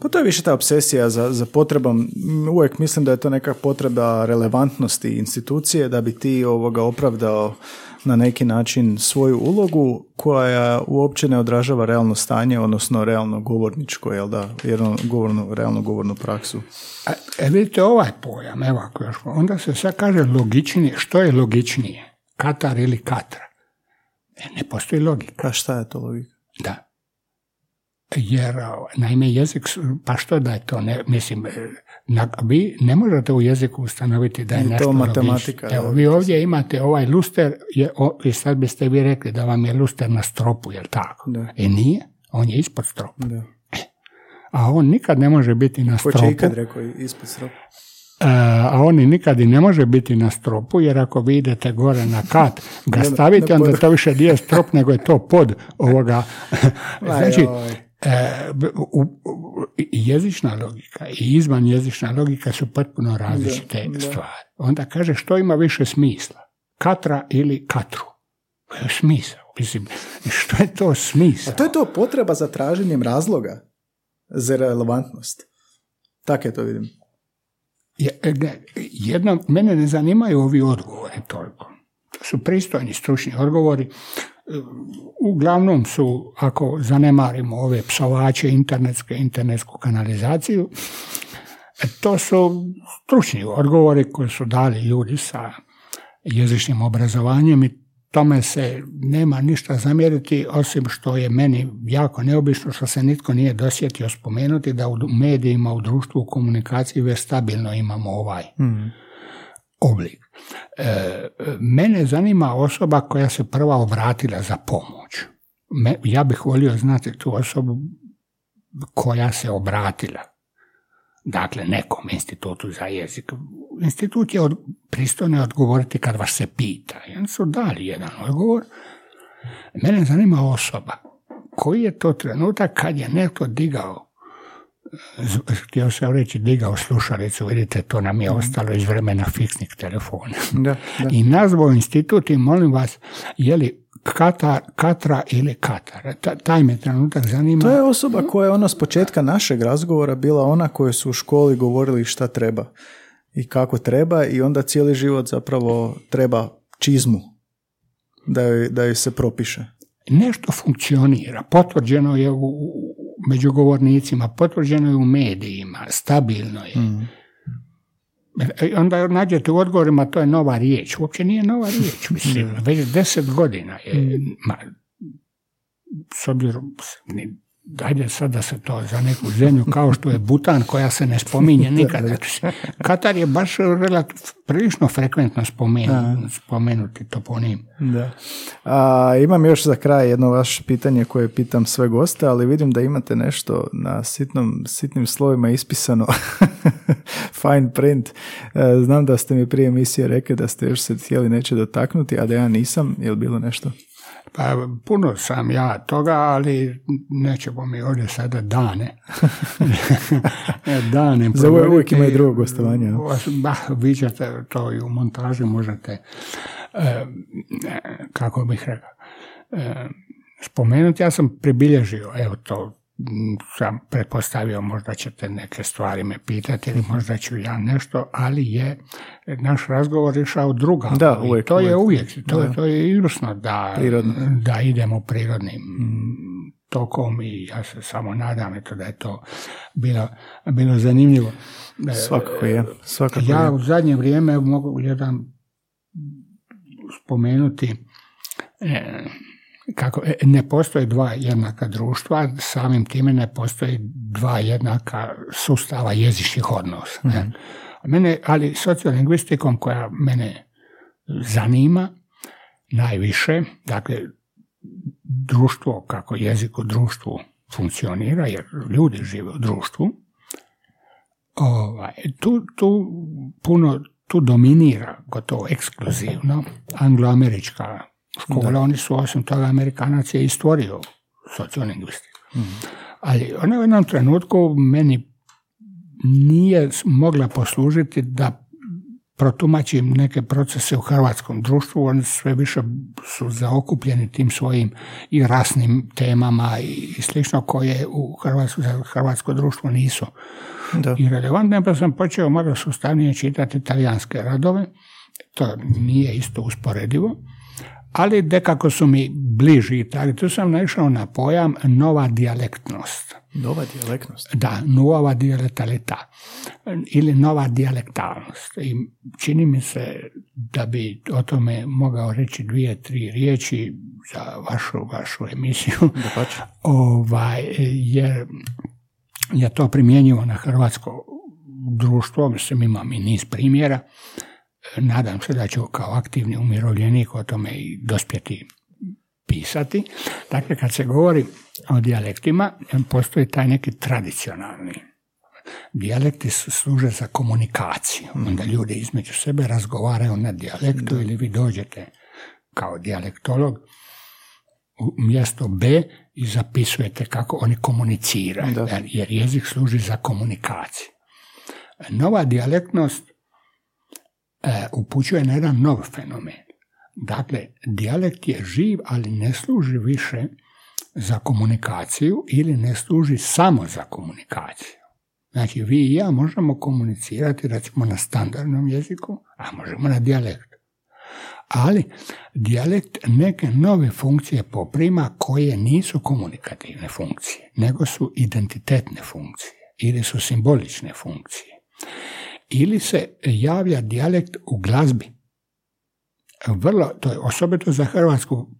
Pa to je više ta obsesija za, za potrebom, uvijek mislim da je to neka potreba relevantnosti institucije da bi ti ovoga opravdao na neki način svoju ulogu koja uopće ne odražava realno stanje, odnosno realno govorničko, jel da, jedno govornu, realno govornu praksu. A, e, vidite ovaj pojam, evo ako još, onda se sad kaže logičnije, što je logičnije? Katar ili Katra? E, ne postoji logika. A šta je to logika? Da. Jer, naime, jezik, pa što da je to, ne, mislim, e, na, vi ne možete u jeziku ustanoviti da je Je to nešto matematika. Evo, vi ovdje imate ovaj luster, je, o, i sad biste vi rekli da vam je luster na stropu, jel tako? Da. E nije, on je ispod stropa. Da. A on nikad ne može biti na Ko stropu. će ikad rekao ispod stropa? E, a on i nikad i ne može biti na stropu, jer ako vi idete gore na kat, ga [LAUGHS] stavite, onda to više nije strop, nego je to pod ovoga. [LAUGHS] znači, jezična logika i izvan jezična logika su potpuno različite Da, da. stvari. Onda kaže što ima više smisla? Katra ili katru? To je Smisao. Mislim, [LAUGHS] što je to smisao? A to je to potreba za traženjem razloga za relevantnost. Tak je to vidim. E, Jedno, mene ne zanimaju ovi odgovori toliko. To su pristojni stručni odgovori. E, Uglavnom su, ako zanemarimo ove psovače internetske, internetsku kanalizaciju, e, to su stručni odgovori koji su dali ljudi sa jezičnim obrazovanjem i tome se nema ništa zamjeriti, osim što je meni jako neobično što se nitko nije dosjetio spomenuti da u medijima, u društvu, u komunikaciji već stabilno imamo ovaj oblik. E, mene zanima osoba koja se prva obratila za pomoć. Me- ja bih volio znati tu osobu koja se obratila. Dakle, nekom institutu za jezik. Institut je od, pristojno odgovoriti kad vas se pita. Oni su dali jedan odgovor. Mene zanima osoba. Koji je to trenutak kad je netko digao [LAUGHS] htio sam reći digao slušalicu, vidite, to nam je ostalo iz vremena fiksnih telefona. Da, da. I nazvao institut i molim vas, je li Katar, Katra ili Katar? Ta- taj me trenutak zanima. To je osoba koja je ono s početka našeg razgovora bila ona koja su u školi govorili šta treba i kako treba i onda cijeli život zapravo treba čizmu da joj, da joj se propiše. Nešto funkcionira, potvrđeno je u- među govornicima, potvrđeno je u medijima, stabilno je. E, Onda nađete u odgovorima, to je nova riječ. Uopće nije nova riječ, [LAUGHS] mislim, već deset godina je. Ma, s obzirom, dajde sad da se to za neku zemlju kao što je Butan koja se ne spominje nikada. Katar je baš relativ, prilično frekventno spomenut, spomenuti toponim. Da. A, imam još za kraj jedno vaše pitanje koje pitam sve goste, ali vidim da imate nešto na sitnom, sitnim slovima ispisano. [LAUGHS] Fine print. E, Znam da ste mi prije emisije rekli da ste još se htjeli neće dotaknuti, a da ja nisam. Je li bilo nešto? Pa puno sam ja toga, ali nećemo mi ovdje sada dane. [LAUGHS] dane Za uvijek- uvijek ima i drugo gostovanje, Bah, vi ćete to i u montaži možete, e, kako bih rekao, e, spomenuti. Ja sam pribilježio, evo to sam pretpostavio možda ćete neke stvari me pitati ili možda ću ja nešto, ali je naš razgovor išao druga. Da, I uvijek, to je uvijek. uvijek, to, je- to je izvrsno da, da idemo prirodnim tokom i ja se samo nadam eto, da je to bilo, bilo zanimljivo. E, Svakako je. Svakako ja je. u zadnje vrijeme mogu jedan spomenuti e, kako e, ne postoje dva jednaka društva, samim time ne postoji dva jednaka sustava jezičnih odnosa. A Mene, ali sociolingvistikom koja mene zanima najviše, dakle društvo, kako jezik u društvu funkcionira, jer ljudi žive u društvu, ovaj, tu, tu puno tu dominira gotovo ekskluzivno angloamerička škola. Oni su osim toga Amerikanac je i stvorio sociolingvistiku. Ali ona u jednom trenutku meni nije mogla poslužiti da protumačim neke procese u hrvatskom društvu, oni sve više su zaokupljeni tim svojim i rasnim temama i slično koje u hrvatsko, hrvatsko društvo nisu da. i relevantne, pa sam počeo malo sustavnije čitati talijanske radove, to nije isto usporedivo, ali dekako su mi bliži tako, tu sam naišao na pojam nova dijalektnost. Nova dijalektnost? Da, nova dijalektalita ili nova dijalektalnost. I čini mi se da bi o tome mogao reći dvije, tri riječi za vašu, vašu emisiju. Da [LAUGHS] ovaj, jer je to primjenjivo na hrvatsko društvo, mislim imam i niz primjera. Nadam se da ću kao aktivni umirovljenik o tome i dospjeti pisati. Dakle, kad se govori o dijalektima, postoji taj neki tradicionalni. Dijalekti služe za komunikaciju. Onda ljudi između sebe razgovaraju na dijalektu ili vi dođete kao dijalektolog u mjesto B i zapisujete kako oni komuniciraju, jer jezik služi za komunikaciju. Nova dijalektnost upućuje na jedan nov fenomen. Dakle, dijalekt je živ, ali ne služi više za komunikaciju ili ne služi samo za komunikaciju. Znači, vi i ja možemo komunicirati recimo na standardnom jeziku, a možemo na dijalektu. Ali, dijalekt neke nove funkcije poprima koje nisu komunikativne funkcije, nego su identitetne funkcije ili su simbolične funkcije. Ili se javlja dijalekt u glazbi, vrlo, to je osobito za Hrvatsku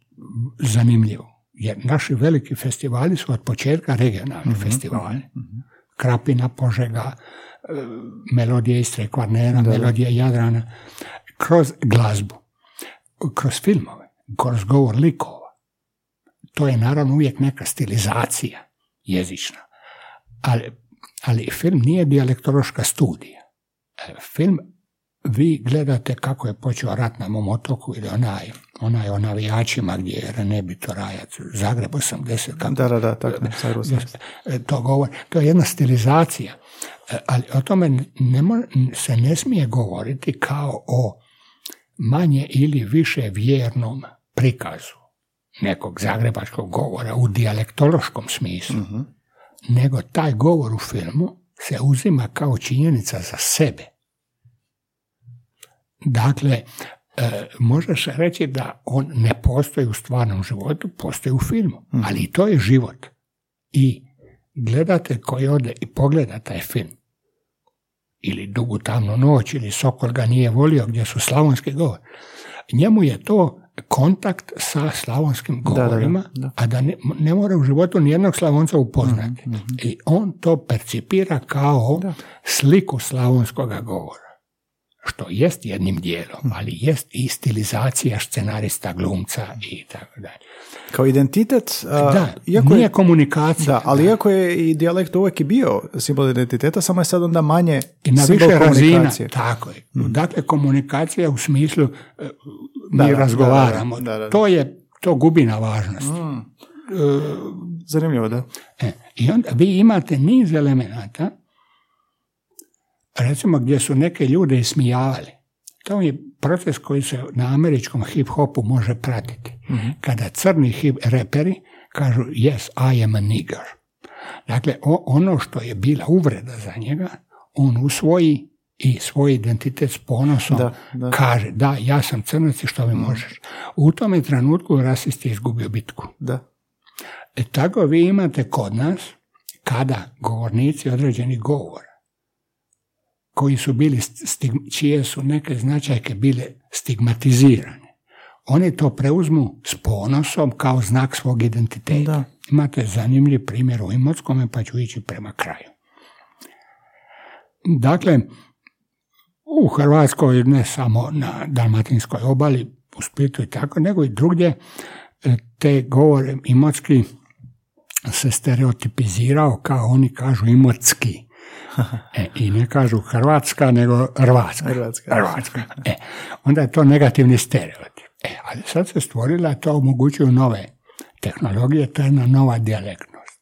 zanimljivo, jer naši veliki festivali su od početka regionalni mhm, festivali. Mhm. Krapina, Požega, e, Melodije Istre, Kvarnera, Melodije Jadrana, kroz glazbu, kroz filmove, kroz govor likova. To je naravno uvijek neka stilizacija jezična. Ali, ali film nije dijalektološka studija. Film vi gledate kako je počeo rat na mom otoku ili onaj, onaj o navijačima gdje je Rene Bitorajac, Zagreb 80. Kako, da, da, da, tako, e, to, govori, to je jedna stilizacija, e, ali o tome ne se ne smije govoriti kao o manje ili više vjernom prikazu nekog zagrebačkog govora u dijalektološkom smislu, mhm. nego taj govor u filmu se uzima kao činjenica za sebe Dakle, e, može se reći da on ne postoji u stvarnom životu, postoji u filmu, mhm. ali i to je život. I gledate koji ode i pogleda taj film, ili Dugu tamnu noć, ili Sokol ga nije volio, gdje su slavonski govor, njemu je to kontakt sa slavonskim govorima, a da ne, ne mora u životu nijednog slavonca upoznati. Mhm, mhm. I on to percipira kao sliku slavonskog govora što jest jednim dijelom, ali jest i stilizacija scenarista, glumca i tako dalje. Kao identitet, da, iako nije je, komunikacija. Da, ali iako je i dijalekt uvijek i bio simbol identiteta, samo je sad onda manje I na više razina, tako je. Hmm. Dakle, komunikacija u smislu uh, mi da, razgovaramo. Da, to je, to gubi na važnosti. Uh, Zanimljivo, da. E, I onda vi imate niz elemenata recimo gdje su neke ljude ismijavali. To je proces koji se na američkom hip-hopu može pratiti. Mhm. Kada crni hip reperi kažu yes, I am a nigger. Dakle, ono što je bila uvreda za njega, on usvoji i svoj identitet s ponosom kaže da, ja sam crnac i što mi mhm. možeš. U tome trenutku rasist je izgubio bitku. Da. E, tako vi imate kod nas, kada govornici određeni govor koji su bili, čije su neke značajke bile stigmatizirane. Oni to preuzmu s ponosom kao znak svog identiteta. Da. Imate zanimljiv primjer u Imotskome, pa ću ići prema kraju. Dakle, u Hrvatskoj, ne samo na Dalmatinskoj obali, u Splitu i tako, nego i drugdje, e, te govore imotski se stereotipizirao kao oni kažu imotski [LAUGHS] E, I ne kažu Hrvatska, nego Hrvatska. Hrvatska. Hrvatska. [LAUGHS] E, onda je to negativni stereotip. E, ali sad se stvorila, to omogućuju nove tehnologije, to je jedna nova dijalektnost.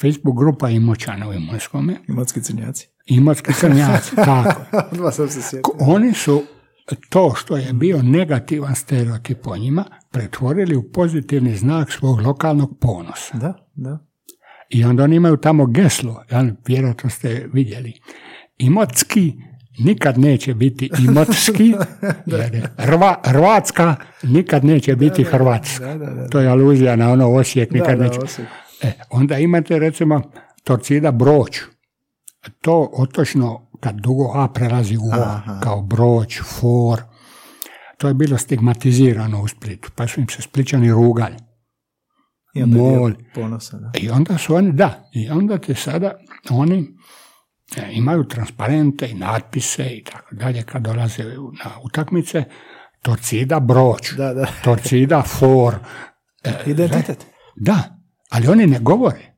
Facebook grupa Imoćana u Imotskome, Imotski crnjaci. Imotski crnjaci, [LAUGHS] tako. Se. Oni su to što je bio negativan stereotip o njima pretvorili u pozitivni znak svog lokalnog ponosa. Da, da. I onda oni imaju tamo geslo, jel, vjerojatno ste vidjeli. Imotski nikad neće biti imotski, [LAUGHS] jer je Hrva, Hrvatska nikad neće biti Hrvatska. Da, da, da. To je aluzija na ono Osijek nikad da, neće. Osijek. E, onda imate recimo torcida broć. To otočno kad dugo A prelazi u Aha. kao broć, for. To je bilo stigmatizirano u Splitu, pa su im se spličani rugali. I onda Mol. dio ponosa, da. I onda su oni, da, i onda te sada oni e, imaju transparente i natpise i tako dalje kad dolaze na utakmice. Torcida broć, Da, da. [LAUGHS] torcida for. E, Identitet. Da, ali oni ne govore.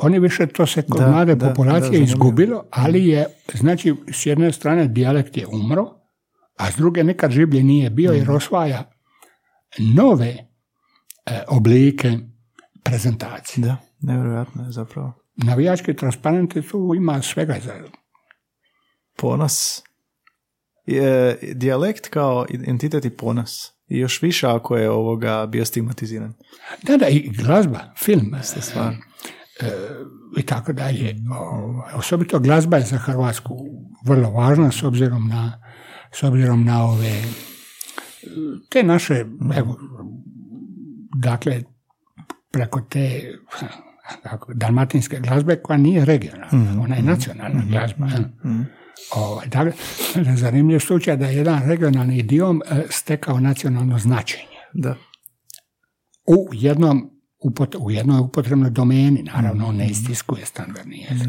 Oni više to se kod mlade populacije izgubilo, ali je, znači, s jedne strane dijalekt je umro, a s druge nikad žiblje nije bio Mhm. jer osvaja nove e, oblike prezentacije. Da, nevjerojatno je zapravo. Navijački transparenti tu ima svega za... Ponos. Je dijalekt kao identitet i ponos. I još više ako je ovoga bio stigmatiziran. Da, da, i glazba, film, Ste stvar. e, i tako dalje. Ovaj, Osobito glazba je za Hrvatsku vrlo važna s obzirom na, s obzirom na ove te naše, evo, dakle, preko te dalmatinske glazbe koja nije regionalna, ona je nacionalna glazba. jel? Ovaj, dakle, zanimljiv slučaj da je jedan regionalni idiom e, stekao nacionalno značenje Da. u jednom upot- u jednoj upotrebnoj domeni, naravno on ne istiskuje standardni jezik.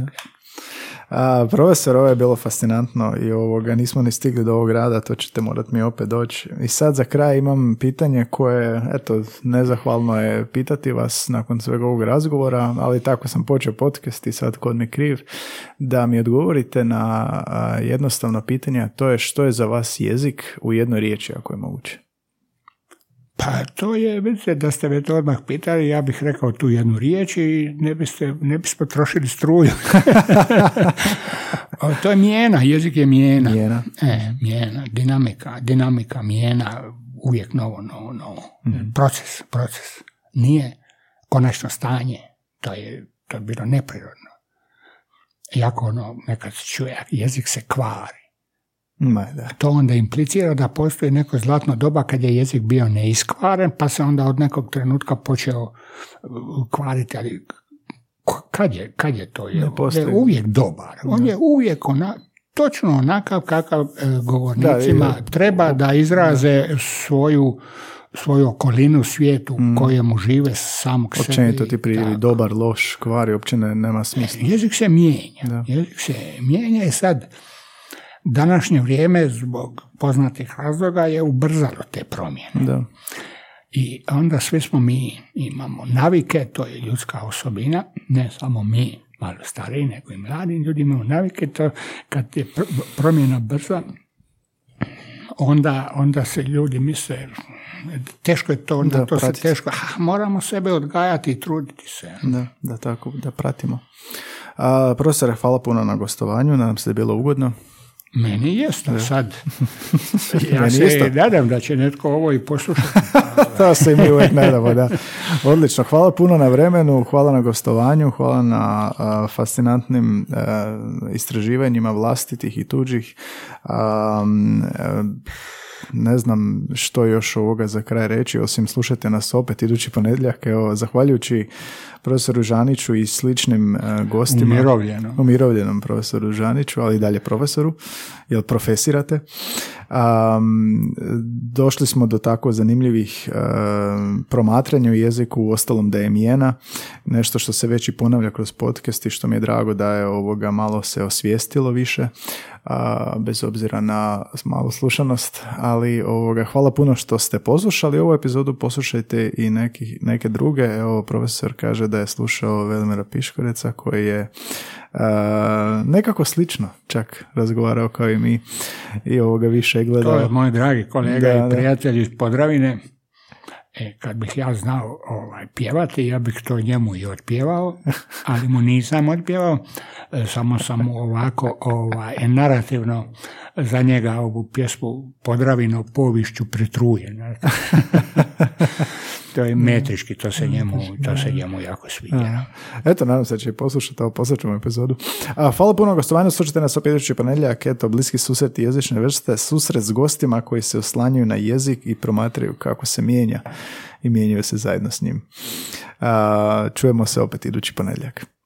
A, profesor, ovo je bilo fascinantno i ovoga nismo ni stigli do ovog rada, to ćete morat mi opet doći. I sad za kraj imam pitanje koje, eto, nezahvalno je pitati vas nakon svega ovog razgovora, ali tako sam počeo podcast i sad kod mi kriv, da mi odgovorite na jednostavno pitanje, to je što je za vas jezik u jednoj riječi, ako je moguće. Pa to je, vidite, da ste me to odmah pitali, ja bih rekao tu jednu riječ i ne biste, ne bismo trošili struju. [LAUGHS] To je mijena, jezik je mijena. Mijena. E, mijena, dinamika, dinamika, mijena, uvijek novo, novo, novo. Proces, proces. Nije konačno stanje, to je, to je bilo neprirodno. Iako ono, nekad se čuje, jezik se kvari. Ma, da. To onda implicira da postoji neko zlatno doba kad je jezik bio neiskvaren, pa se onda od nekog trenutka počeo uh, kvariti, ali kad je, kad je to? Je, je uvijek dobar. On je uvijek ona, točno onakav kakav e, govornicima Da, i- treba da izraze svoju svoju okolinu, svijetu u kojemu žive samog sebe. Mm. Općenito i ti prijevi tako. dobar, loš, kvari, uopće ne, nema smisla. Jezik se mijenja. Da. Jezik se mijenja i sad današnje vrijeme zbog poznatih razloga je ubrzalo te promjene. Da. I onda svi smo mi, imamo navike, to je ljudska osobina, ne samo mi, malo stariji, nego i mladi ljudi imaju navike, to kad je pr- promjena brza, onda, onda se ljudi misle, teško je to, onda Da, to se teško, ah, moramo sebe odgajati i truditi se. Da, da tako, da pratimo. A, profesore, hvala puno na gostovanju, nadam se da je bilo ugodno. Meni jest, a sad [LAUGHS] ja Meni se isto. nadam da će netko ovo i poslušati. [LAUGHS] to se mi uvijek nadamo, da. Odlično, hvala puno na vremenu, hvala na gostovanju, hvala na a, fascinantnim a, istraživanjima vlastitih i tuđih. A, m, e, ne znam što još ovoga za kraj reći, osim slušajte nas opet idući ponedjeljak. Evo, zahvaljujući profesoru Žaniću i sličnim e, gostima. Umirovljeno. umirovljenom profesoru Žaniću, ali i dalje profesoru, jer profesirate. Um, došli smo do tako zanimljivih um, promatranja u jeziku, u ostalom da je mijena, nešto što se već i ponavlja kroz podcast i što mi je drago da je ovoga malo se osvijestilo više, a, bez obzira na malu slušanost, ali ovoga, hvala puno što ste poslušali ovu epizodu, poslušajte i neki, neke druge. Evo, profesor kaže da je slušao Velimira Piškoreca koji je nekako slično čak razgovarao kao i mi i ovoga više gledao. To je moj dragi kolega i prijatelj iz Podravine. E, kad bih ja znao ovaj, pjevati, ja bih to njemu i otpjevao, ali mu nisam otpjevao, e, samo sam ovako ovaj, narativno za njega ovu pjesmu Podravino povišću pretrujen. [LAUGHS] to je metrički, to se njemu, to se njemu jako sviđa. Eto, nadam se da će poslušati ovo, poslušati epizodu. A, hvala puno gostovanja, slušajte nas opet idući ponedjeljak, eto, bliski susret i jezične vrste, susret s gostima koji se oslanjaju na jezik i promatraju kako se mijenja i mijenjaju se zajedno s njim. A, čujemo se opet idući ponedjeljak.